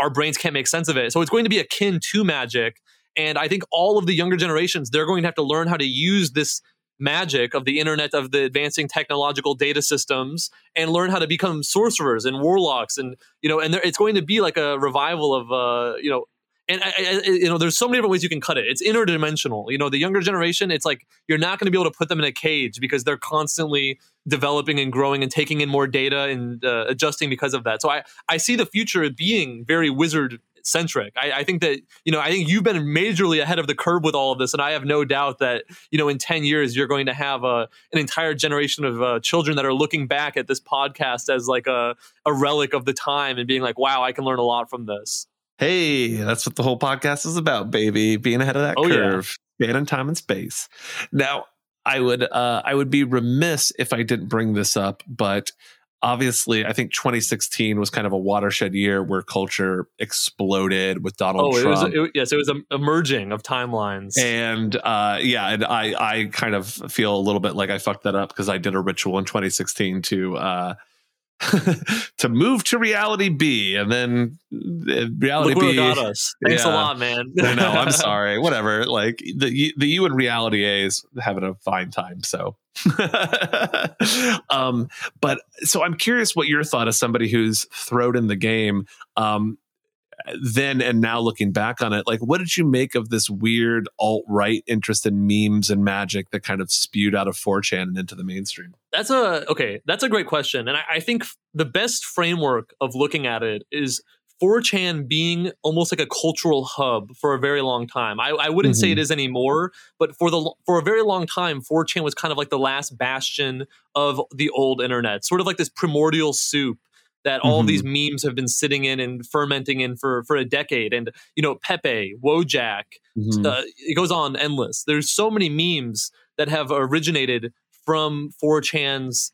Speaker 2: Our brains can't make sense of it. So it's going to be akin to magic. And i think all of the younger generations they're going to have to learn how to use this magic of the internet of the advancing technological data systems and learn how to become sorcerers and warlocks and you know and it's going to be like a revival of uh you know and I, I, you know there's so many different ways you can cut it. It's interdimensional. You know the younger generation it's like you're not going to be able to put them in a cage because they're constantly developing and growing and taking in more data and uh, adjusting because of that. So i i see the future being very wizard centric. I, I think that you know i think you've been majorly ahead of the curve with all of this and i have no doubt that you know in 10 years you're going to have a, an entire generation of uh, children that are looking back at this podcast as like a, a relic of the time and being like wow i can learn a lot from this
Speaker 1: Hey, that's what the whole podcast is about, baby. Being ahead of that oh, curve, yeah. spanning time and space. Now, I would uh, I would be remiss if I didn't bring this up, but obviously, I think 2016 was kind of a watershed year where culture exploded with Donald oh, Trump.
Speaker 2: It was, it, yes, it was a, merging of timelines,
Speaker 1: and uh, yeah, and I I kind of feel a little bit like I fucked that up because I did a ritual in 2016 to. Uh, to move to reality B, and then uh, reality
Speaker 2: Look
Speaker 1: B
Speaker 2: got us. Thanks yeah, a lot, man.
Speaker 1: I know. I'm sorry. Whatever. Like the the you and reality A is having a fine time. So, um, but so I'm curious what your thought as somebody who's thrown in the game. Um, then and now looking back on it, like what did you make of this weird alt right interest in memes and magic that kind of spewed out of 4chan and into the mainstream?
Speaker 2: That's a okay. That's a great question, and I, I think the best framework of looking at it is 4chan being almost like a cultural hub for a very long time. I, I wouldn't mm-hmm. say it mm-hmm. anymore, but for the for a very long time, 4chan was kind of like the last bastion of the old internet, sort of like this primordial soup that all mm-hmm. these memes have been sitting in and fermenting in for for a decade. And you know, Pepe, Wojak, mm-hmm. uh, it goes on endless. There's so many memes that have originated from 4chan's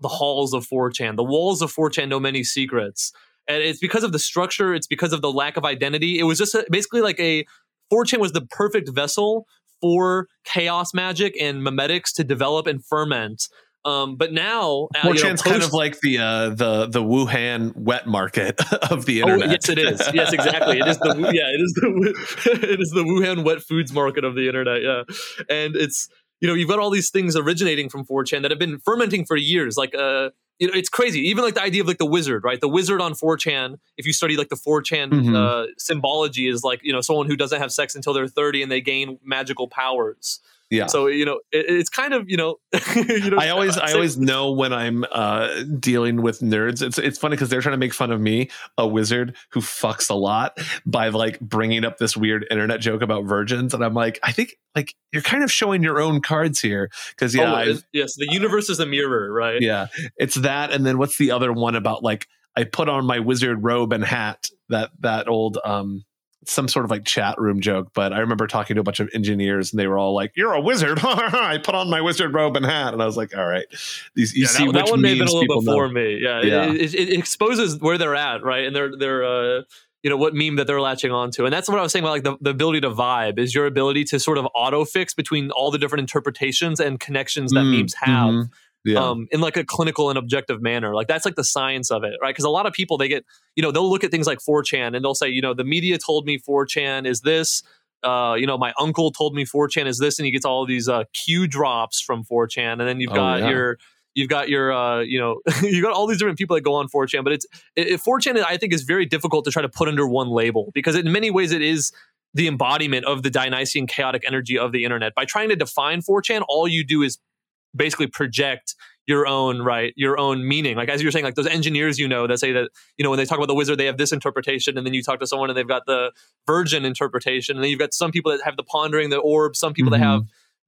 Speaker 2: the halls of 4chan. The walls of 4chan know many secrets. And it's because of the structure, it's because of the lack of identity. It was just a, basically like a 4chan was the perfect vessel for chaos magic and memetics to develop and ferment. Um, but now,
Speaker 1: uh, you know, post- kind of like the uh, the the Wuhan wet market of the internet.
Speaker 2: Oh, yes, it is. Yes, exactly. It is the yeah, it is the it is the Wuhan wet foods market of the internet. Yeah, and it's you know you've got all these things originating from 4chan that have been fermenting for years. Like uh, you know, it's crazy. Even like the idea of like the wizard, right? The wizard on 4chan. If you study like the 4chan mm-hmm. uh, symbology, is like you know someone who doesn't have sex until they're 30 and they gain magical powers. Yeah. So you know, it, it's kind of you know,
Speaker 1: you know. I always I always know when I'm uh, dealing with nerds. It's it's funny because they're trying to make fun of me, a wizard who fucks a lot, by like bringing up this weird internet joke about virgins, and I'm like, I think like you're kind of showing your own cards here because yeah,
Speaker 2: oh, yes, the universe is a mirror, right?
Speaker 1: Yeah, it's that, and then what's the other one about like I put on my wizard robe and hat that that old um some sort of like chat room joke, but I remember talking to a bunch of engineers and they were all like, "You're a wizard!" I put on my wizard robe and hat, and I was like, "All right, these you yeah, see that, which that one may have been a little before know.
Speaker 2: me. Yeah, yeah. It, it, it, exposes where they're at, right? And they're they're uh, you know what meme that they're latching onto, and that's what I was saying about like the, the ability to vibe is your ability to sort of auto fix between all the different interpretations and connections that mm, memes have. Mm-hmm yeah. um, in like a clinical and objective manner. Like that's like the science of it, right? Because a lot of people they get, you know, they'll look at things like 4chan and they'll say, you know, the media told me 4chan is this. Uh, you know, my uncle told me 4chan is this, and he gets all these uh, Q drops from 4chan, and then you've oh, got yeah. your you've got your uh, you know you got all these different people that go on 4chan but it's it, 4chan i think is very difficult to try to put under one label because in many ways it is the embodiment of the dionysian chaotic energy of the internet by trying to define 4chan all you do is basically project your own right your own meaning. Like as you're saying like those engineers you know that say that you know when they talk about the wizard they have this interpretation and then you talk to someone and they've got the virgin interpretation and then you've got some people that have the pondering the orb some people mm-hmm. that have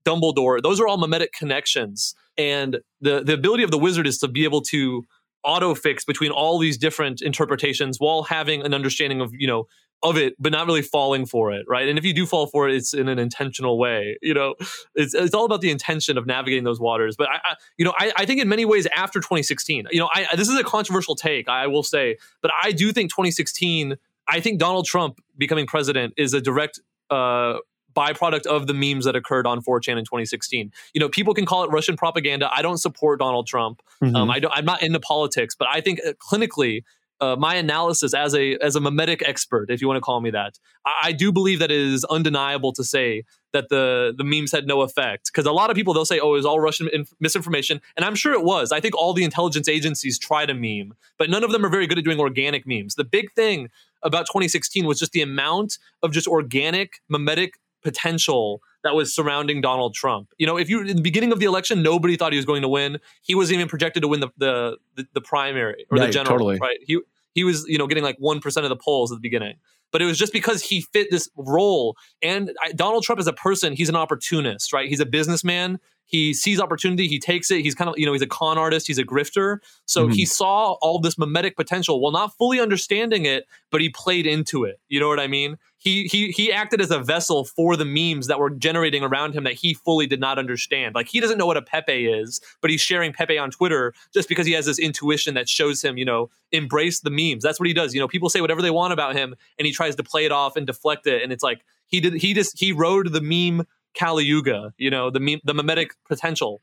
Speaker 2: dumbledore. Those are all memetic connections. And the the ability of the wizard is to be able to auto fix between all these different interpretations while having an understanding of you know of it, but not really falling for it, right? And if you do fall for it, it's in an intentional way. You know, it's it's all about the intention of navigating those waters. But I, I you know, I, I, think in many ways after 2016, you know, I this is a controversial take, I will say, but I do think 2016. I think Donald Trump becoming president is a direct uh, byproduct of the memes that occurred on 4chan in 2016. You know, people can call it Russian propaganda. I don't support Donald Trump. Mm-hmm. Um, I don't, I'm not into politics, but I think uh, clinically uh, my analysis as a as a memetic expert, if you want to call me that, I, I do believe that it is undeniable to say that the the memes had no effect because a lot of people they'll say, "Oh, it was all Russian inf- misinformation," and I'm sure it was. I think all the intelligence agencies tried a meme, but none of them are very good at doing organic memes. The big thing about 2016 was just the amount of just organic memetic potential that was surrounding Donald Trump. You know, if you in the beginning of the election, nobody thought he was going to win. He wasn't even projected to win the the the, the primary or right, the general. Totally. Right. He he was you know getting like one percent of the polls at the beginning. But it was just because he fit this role. And I, Donald Trump is a person, he's an opportunist, right? He's a businessman he sees opportunity, he takes it. He's kind of, you know, he's a con artist, he's a grifter. So mm-hmm. he saw all this memetic potential while not fully understanding it, but he played into it. You know what I mean? He he he acted as a vessel for the memes that were generating around him that he fully did not understand. Like he doesn't know what a Pepe is, but he's sharing Pepe on Twitter just because he has this intuition that shows him, you know, embrace the memes. That's what he does. You know, people say whatever they want about him and he tries to play it off and deflect it and it's like he did he just he rode the meme Kali Yuga, you know, the meme, the memetic potential.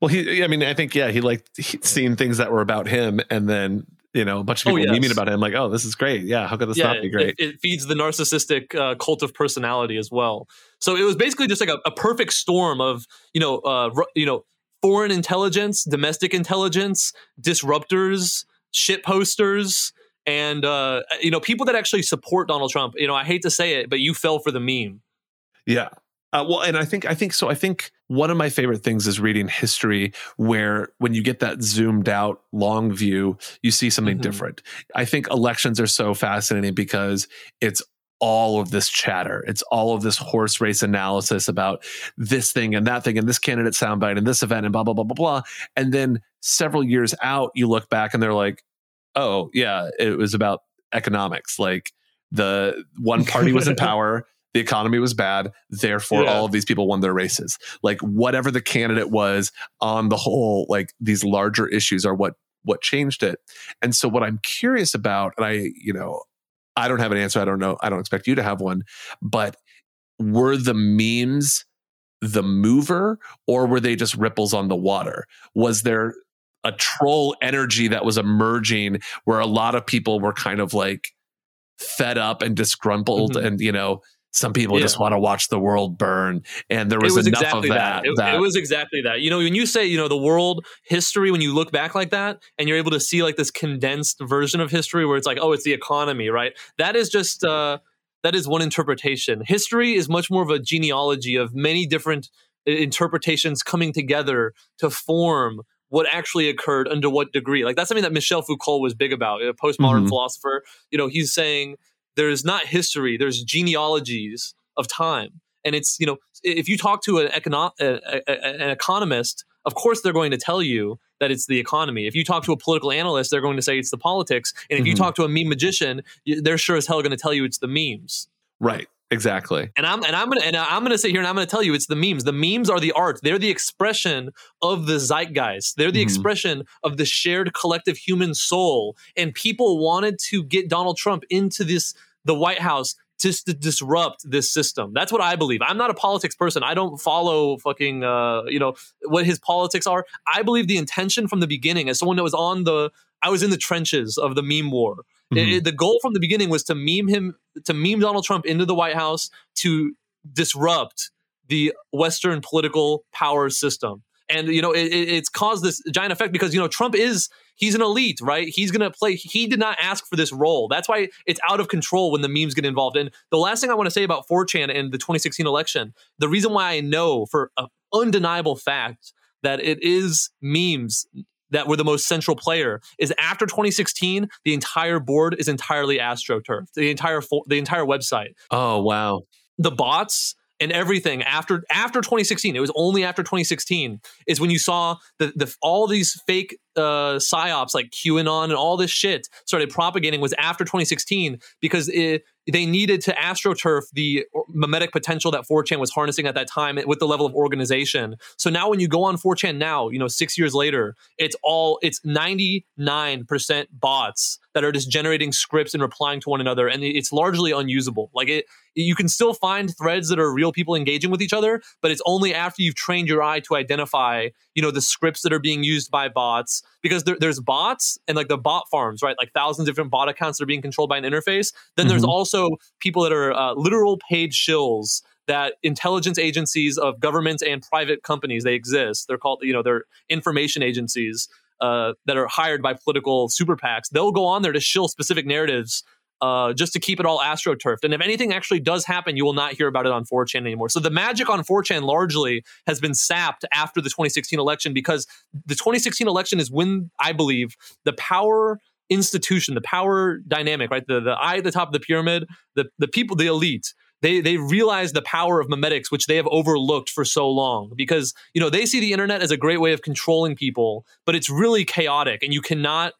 Speaker 1: Well, he, I mean, I think, yeah, he liked seeing things that were about him and then, you know, a bunch of oh, people oh, yes. memeing about him, like, oh, this is great. Yeah, how could this yeah, not be great?
Speaker 2: It, it feeds the narcissistic uh, cult of personality as well. So it was basically just like a, a perfect storm of, you know, uh, you know, foreign intelligence, domestic intelligence, disruptors, shit posters, and uh, you know, people that actually support Donald Trump. You know, I hate to say it, but you fell for the meme.
Speaker 1: Yeah, uh, well, and I think I think so. I think one of my favorite things is reading history, where when you get that zoomed out long view, you see something mm-hmm. different. I think elections are so fascinating because it's all of this chatter. It's all of this horse race analysis about this thing and that thing and this candidate soundbite and this event and blah blah blah blah blah. And then several years out, you look back and they're like, "Oh yeah, it was about economics." Like the one party was in power the economy was bad therefore
Speaker 2: Yeah.
Speaker 1: all of these people won their races like whatever the candidate was on the whole like these larger issues are what what changed it and so what i'm curious about and i you know i don't have an answer i don't know i don't expect you to have one but were the memes the mover or were they just ripples on the water was there a troll energy that was emerging where a lot of people were kind of like fed up and disgruntled
Speaker 2: Mhm.
Speaker 1: and you know some people
Speaker 2: Yeah.
Speaker 1: just want to watch the world burn and there was,
Speaker 2: was
Speaker 1: enough
Speaker 2: exactly
Speaker 1: of that,
Speaker 2: It,
Speaker 1: that
Speaker 2: it was exactly that. You know, when you say, you know, the world history, when you look back like that and you're able to see like this condensed version of history where it's like, oh, it's the economy, right? That is just uh that is one interpretation. History is much more of a genealogy of many different uh, interpretations coming together to form what actually occurred under what degree. Like that's something that Michel Foucault was big about, a postmodern
Speaker 1: Mhm.
Speaker 2: philosopher. You know, he's saying there's not history, there's genealogies of time. And it's, you know, if you talk to an, econo- a, a, an economist, of course they're going to tell you that it's the economy. If you talk to a political analyst, they're going to say it's the politics. And if you
Speaker 1: Mhm.
Speaker 2: talk to a meme magician, they're sure as hell going to tell you it's the memes.
Speaker 1: right exactly
Speaker 2: And I'm and I'm gonna and I'm gonna sit here and I'm gonna tell you it's the memes. The memes are the art. They're the expression of the zeitgeist. They're the
Speaker 1: Mhm.
Speaker 2: expression of the shared collective human soul. And people wanted to get Donald Trump into this the White House just to disrupt this system. That's what I believe. I'm not a politics person. I don't follow fucking uh, you know what his politics are. I believe the intention from the beginning, as someone that was on the I was in the trenches of the meme war. It-
Speaker 1: Mhm.
Speaker 2: it- the goal from the beginning was to meme him, to meme Donald Trump into the White House to disrupt the Western political power system. And you know, it, it- it's caused this giant effect because you know Trump is he's an elite, right? He's gonna play. He did not ask for this role. That's why it's out of control when the memes get involved. And the last thing I want to say about 4chan and the 2016 election, the reason why I know for an undeniable fact that it is memes that were the most central player is after 2016 the entire board is entirely astroturf the entire fo- the entire website.
Speaker 1: Oh wow.
Speaker 2: The bots and everything after after 2016 it was only after 2016 is when you saw the, the all these fake uh psyops like qanon and all this shit started propagating was after 2016 because it, they needed to astroturf the memetic potential that 4chan was harnessing at that time with the level of organization. So now when you go on 4chan now you know six years later it's all it's 99% bots that are just generating scripts and replying to one another and it's largely unusable. Like it you can still find threads that are real people engaging with each other but it's only after you've trained your eye to identify you know the scripts that are being used by bots because there, there's bots and like the bot farms right? Like thousands of different bot accounts that are being controlled by an interface. Then there's
Speaker 1: Mhm.
Speaker 2: Also people that are uh, literal paid shills that intelligence agencies of governments and private companies they exist they're called you know they're information agencies uh, that are hired by political super PACs, they'll go on there to shill specific narratives uh, just to keep it all astroturfed. And if anything actually does happen, you will not hear about it on 4chan anymore. So the magic on 4chan largely has been sapped after the 2016 election because the 2016 election is when I believe the power institution, the power dynamic, right? The the eye at the top of the pyramid, the the people, the elite, they they realize the power of memetics, which they have overlooked for so long. Because you know they see the internet as a great way of controlling people, but it's really chaotic, and you cannot.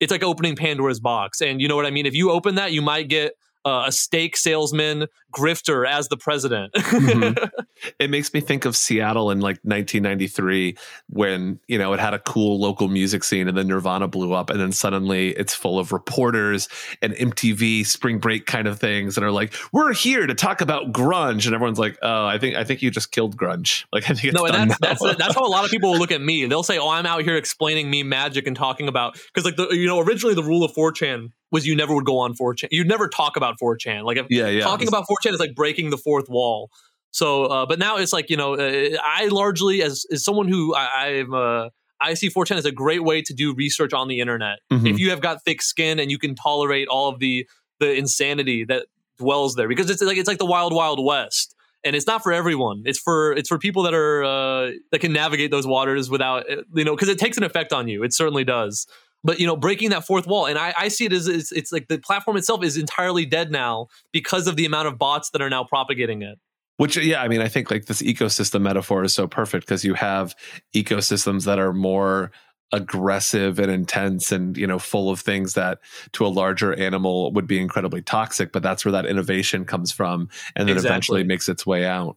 Speaker 2: It's like opening Pandora's box, and you know what I mean. If you open that, you might get uh, a steak salesman grifter as the president.
Speaker 1: Mhm. it makes me think of Seattle in like 1993 when you know it had a cool local music scene and then Nirvana blew up and then suddenly it's full of reporters and MTV spring break kind of things and are like we're here to talk about grunge and everyone's like oh I think I think you just killed grunge like I think it's
Speaker 2: no, and
Speaker 1: done
Speaker 2: that's
Speaker 1: now.
Speaker 2: that's that's how a lot of people will look at me. They'll say, "Oh, I'm out here explaining me magic and talking about because like the you know originally the rule of 4chan was you never would go on 4chan. You'd never talk about 4chan. Like if
Speaker 1: yeah yeah
Speaker 2: talking about 4chan is like breaking the fourth wall. So, uh, but now it's like you know, uh, I largely as as someone who I, I'm. Uh, I see 4chan as a great way to do research on the internet.
Speaker 1: Mhm.
Speaker 2: If you have got thick skin and you can tolerate all of the the insanity that dwells there, because it's like it's like the wild wild west, and it's not for everyone. It's for it's for people that are uh, that can navigate those waters without uh, you know because it takes an effect on you. It certainly does. But you know, breaking that fourth wall, and I, I see it as it's, it's like the platform itself is entirely dead now because of the amount of bots that are now propagating it.
Speaker 1: Which, yeah, I mean, I think like this ecosystem metaphor is so perfect because you have ecosystems that are more aggressive and intense and you know full of things that to a larger animal would be incredibly toxic but that's where that innovation comes from and then exactly. eventually makes its way out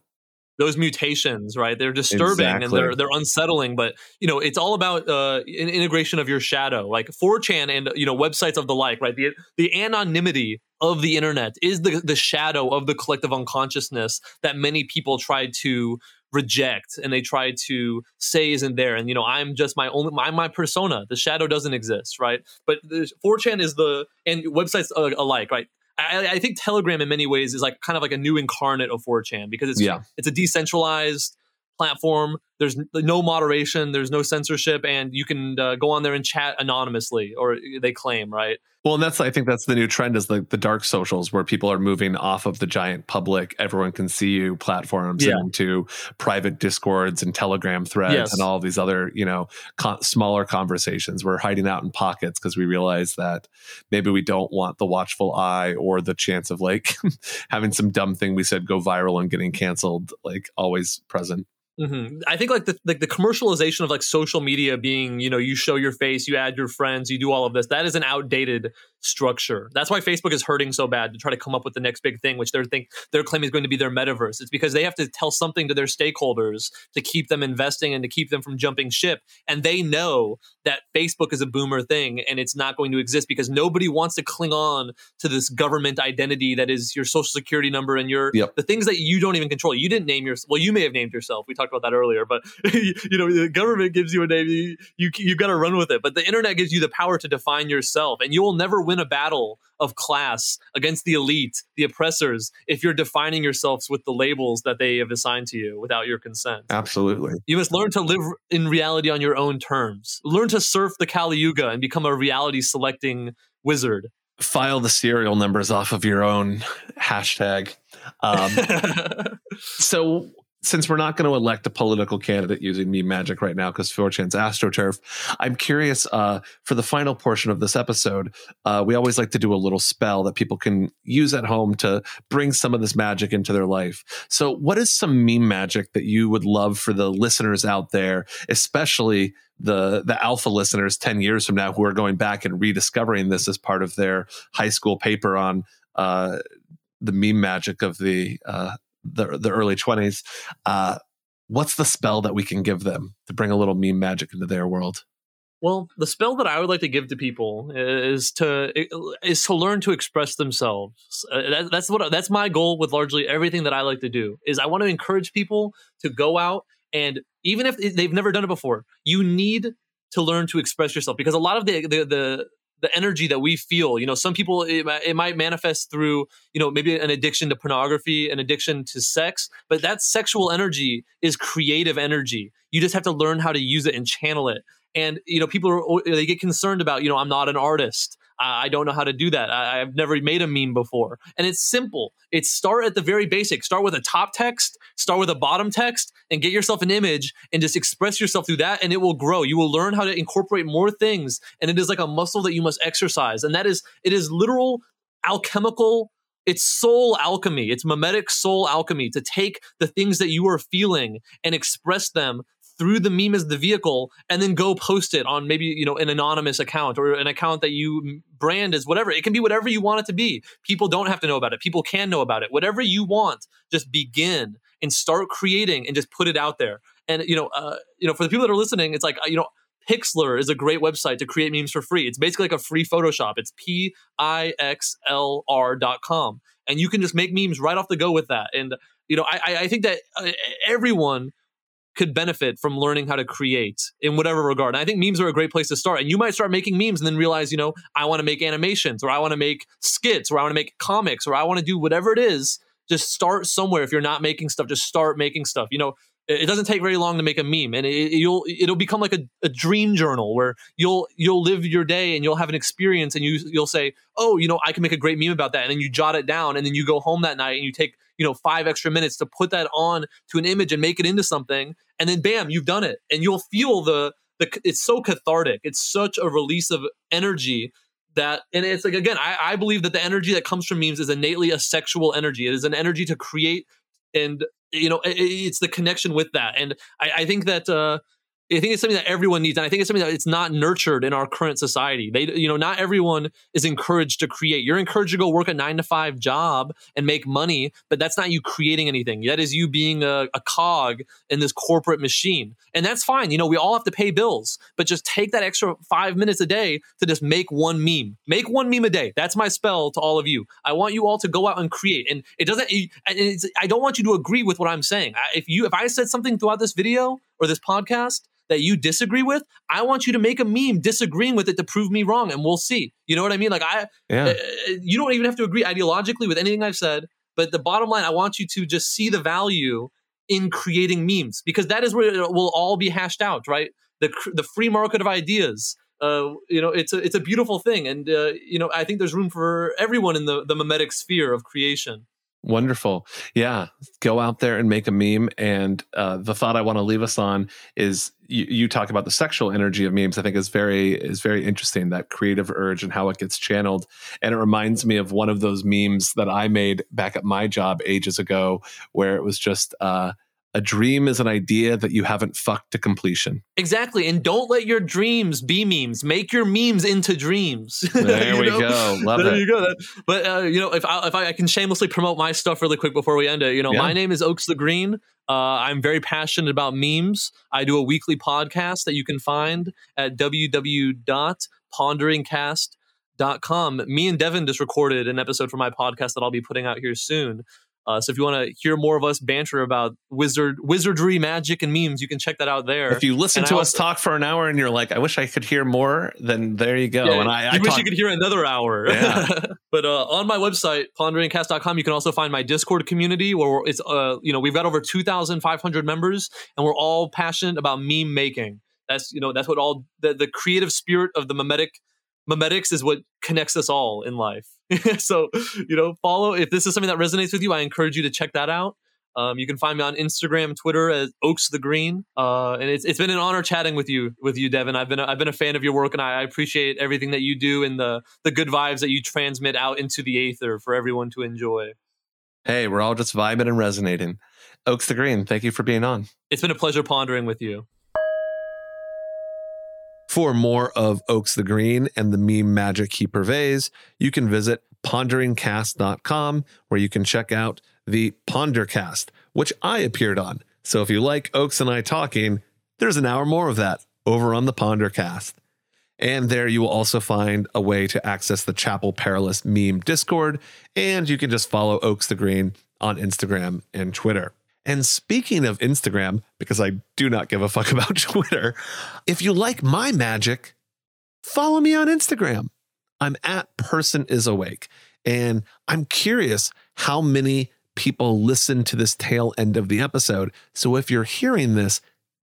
Speaker 2: those mutations right? They're disturbing exactly. and they're they're unsettling but you know it's all about uh an integration of your shadow. Like 4chan and you know websites of the like right? The the anonymity of the internet is the the shadow of the collective unconsciousness that many people try to reject and they try to say isn't there. And you know i'm just my only my my persona. The shadow doesn't exist right? But the 4chan is the and websites alike right I, I, think telegram in many ways is like kind of like a new incarnate of 4chan because it's yeah. it's a decentralized platform. There's no moderation, there's no censorship, and you can uh, go on there and chat anonymously, or they claim, right?
Speaker 1: Well, and that's I think that's the new trend is like the dark socials where people are moving off of the giant public, everyone can see you platforms yeah. into private discords and Telegram threads yes. and all these other you know con- smaller conversations. We're hiding out in pockets because we realize that maybe we don't want the watchful eye or the chance of like having some dumb thing we said go viral and getting canceled like always present.
Speaker 2: Mm-hmm. I think like the like the commercialization of like social media being you know you show your face, you add your friends, you do all of this. That is an outdated structure. That's why Facebook is hurting so bad to try to come up with the next big thing, which they're think they're claiming is going to be their metaverse. It's because they have to tell something to their stakeholders to keep them investing and to keep them from jumping ship. And they know that Facebook is a boomer thing and it's not going to exist because nobody wants to cling on to this government identity that is your social security number and your yep. the things that you don't even control. You didn't name your well, you may have named yourself. We talked about that earlier, but you know the government gives you a name. You you, you got to run with it. But the internet gives you the power to define yourself, and you will never win a battle of class against the elite, the oppressors, if you're defining yourselves with the labels that they have assigned to you without your consent.
Speaker 1: Absolutely.
Speaker 2: You must learn to live in reality on your own terms. Learn to surf the Kali Yuga and become a reality selecting wizard.
Speaker 1: File the serial numbers off of your own hashtag. Um, so since we're not going to elect a political candidate using meme magic right now because 4chan's astroturf, I'm curious uh, for the final portion of this episode. Uh, we always like to do a little spell that people can use at home to bring some of this magic into their life. So, what is some meme magic that you would love for the listeners out there, especially the the alpha listeners 10 years from now who are going back and rediscovering this as part of their high school paper on uh, the meme magic of the uh, the, the early 20s uh, what's the spell that we can give them to bring a little meme magic into their world?
Speaker 2: Well the spell that i would like to give to people is to is to learn to express themselves. Uh, that, that's what that's my goal with largely everything that i like to do is i want to encourage people to go out and even if they've never done it before you need to learn to express yourself because a lot of the the, the the energy that we feel. You know, some people it, it, might manifest through you know maybe an addiction to pornography, an addiction to sex, but that sexual energy is creative energy. You just have to learn how to use it and channel it. And you know, people are they get concerned about you know I'm not an artist. I don't know how to do that. I, have never made a meme before. And it's simple. It's start at the very basic. Start with a top text, start with a bottom text, and get yourself an image and just express yourself through that, and it will grow. You will learn how to incorporate more things. And it is like a muscle that you must exercise. And that is, it is literal alchemical it's soul alchemy. It's memetic soul alchemy to take the things that you are feeling and express them through the meme as the vehicle and then go post it on maybe you know an anonymous account or an account that you brand as whatever it can be whatever you want it to be people don't have to know about it people can know about it whatever you want just begin and start creating and just put it out there and you know uh, you know for the people that are listening it's like you know Pixlr is a great website to create memes for free. It's basically like a free Photoshop. It's P I X L R dot com. And you can just make memes right off the go with that. And, you know, I, I think that uh, everyone could benefit from learning how to create in whatever regard. And I think memes are a great place to start. And you might start making memes and then realize, you know, I want to make animations or I want to make skits or I want to make comics or I want to do whatever it is. Just start somewhere. If you're not making stuff, just start making stuff. You know, it doesn't take very long to make a meme and it, you'll it'll become like a, a, dream journal where you'll you'll live your day and you'll have an experience and you you'll say oh you know i can make a great meme about that and then you jot it down and then you go home that night and you take you know five extra minutes to put that on to an image and make it into something and then bam you've done it. And you'll feel the the it's so cathartic. It's such a release of energy that and it's like again I, I believe that the energy that comes from memes is innately a sexual energy. It is an energy to create and you know it, it's the connection with that. And i, I think that uh I think it's something that everyone needs, and I think it's something that it's not nurtured in our current society. They, you know, not everyone is encouraged to create. You're encouraged to go work a nine to five job and make money, but that's not you creating anything. That is you being a, a cog in this corporate machine, and that's fine. You know, we all have to pay bills, but just take that extra five minutes a day to just make one meme. Make one meme a day. That's my spell to all of you. I want you all to go out and create, and it doesn't. I don't want you to agree with what I'm saying. If you, if I said something throughout this video or this podcast that you disagree with, I want you to make a meme disagreeing with it to prove me wrong, and we'll see. You know what I mean? Like I, yeah. Uh, you don't even have to agree ideologically with anything I've said, but the bottom line, I want you to just see the value in creating memes because that is where it will all be hashed out, right? The the free market of ideas. Uh, you know, it's a it's a beautiful thing, and uh, you know, I think there's room for everyone in the the memetic sphere of creation.
Speaker 1: Wonderful. Yeah. Go out there and make a meme. And uh, the thought I want to leave us on is you, you, talk about the sexual energy of memes. I think is very is very interesting that creative urge and how it gets channeled. And it reminds me of one of those memes that I made back at my job ages ago, where it was just uh, a dream is an idea that you haven't fucked to completion.
Speaker 2: Exactly. And don't let your dreams be memes. Make your memes into dreams.
Speaker 1: There we know? go. Love
Speaker 2: there
Speaker 1: it.
Speaker 2: you go. But, uh, you know, if, I, if I, I, can shamelessly promote my stuff really quick before we end it, you know, yeah. my name is Oaks the Green. Uh, I'm very passionate about memes. I do a weekly podcast that you can find at www.ponderingcast.com. Me and Devin just recorded an episode for my podcast that I'll be putting out here soon. Uh, so if you want to hear more of us banter about wizard wizardry, magic, and memes, you can check that out there.
Speaker 1: If you listen and to us talk for an hour and you're like, I wish I could hear more, then there you go. Yeah, and I,
Speaker 2: I wish talk- you could hear another hour. Yeah. but uh, on my website, ponderingcast.com, you can also find my Discord community where it's uh, you know we've got over 2,500 members, and we're all passionate about meme making. That's you know that's what all the, the creative spirit of the memetic memetics is what connects us all in life. so, you know, follow if this is something that resonates with you, I encourage you to check that out. Um, you can find me on Instagram, Twitter as Oaks the Green, uh, and it's it's been an honor chatting with you with you, Devin. I've been a, I've been a fan of your work, and I, I appreciate everything that you do and the the good vibes that you transmit out into the aether for everyone to enjoy.
Speaker 1: Hey, we're all just vibing and resonating. Oaks the Green, thank you for being on.
Speaker 2: It's been a pleasure pondering with you.
Speaker 1: For more of Oaks the Green and the meme magic he purveys, you can visit ponderingcast.com where you can check out the Pondercast, which I appeared on. So if you like Oaks and I talking, there's an hour more of that over on the Pondercast. And there you will also find a way to access the Chapel Perilous meme Discord, and you can just follow Oaks the Green on Instagram and Twitter. And speaking of Instagram, because I do not give a fuck about Twitter, if you like my magic, follow me on Instagram. I'm at person is awake. And I'm curious how many people listen to this tail end of the episode. So if you're hearing this,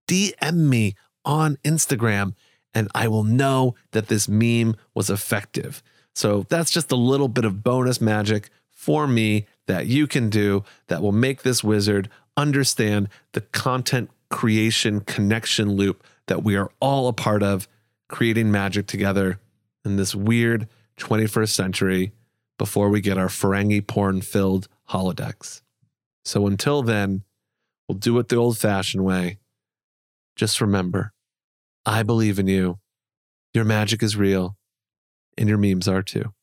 Speaker 1: DM me on Instagram and I will know that this meme was effective. So that's just a little bit of bonus magic for me that you can do that will make this wizard understand the content creation connection loop that we are all a part of, creating magic together in this weird 21st century before we get our Ferengi porn filled holodecks. So until then, we'll do it the old fashioned way. Just remember, I believe in you. Your magic is real, and your memes are too.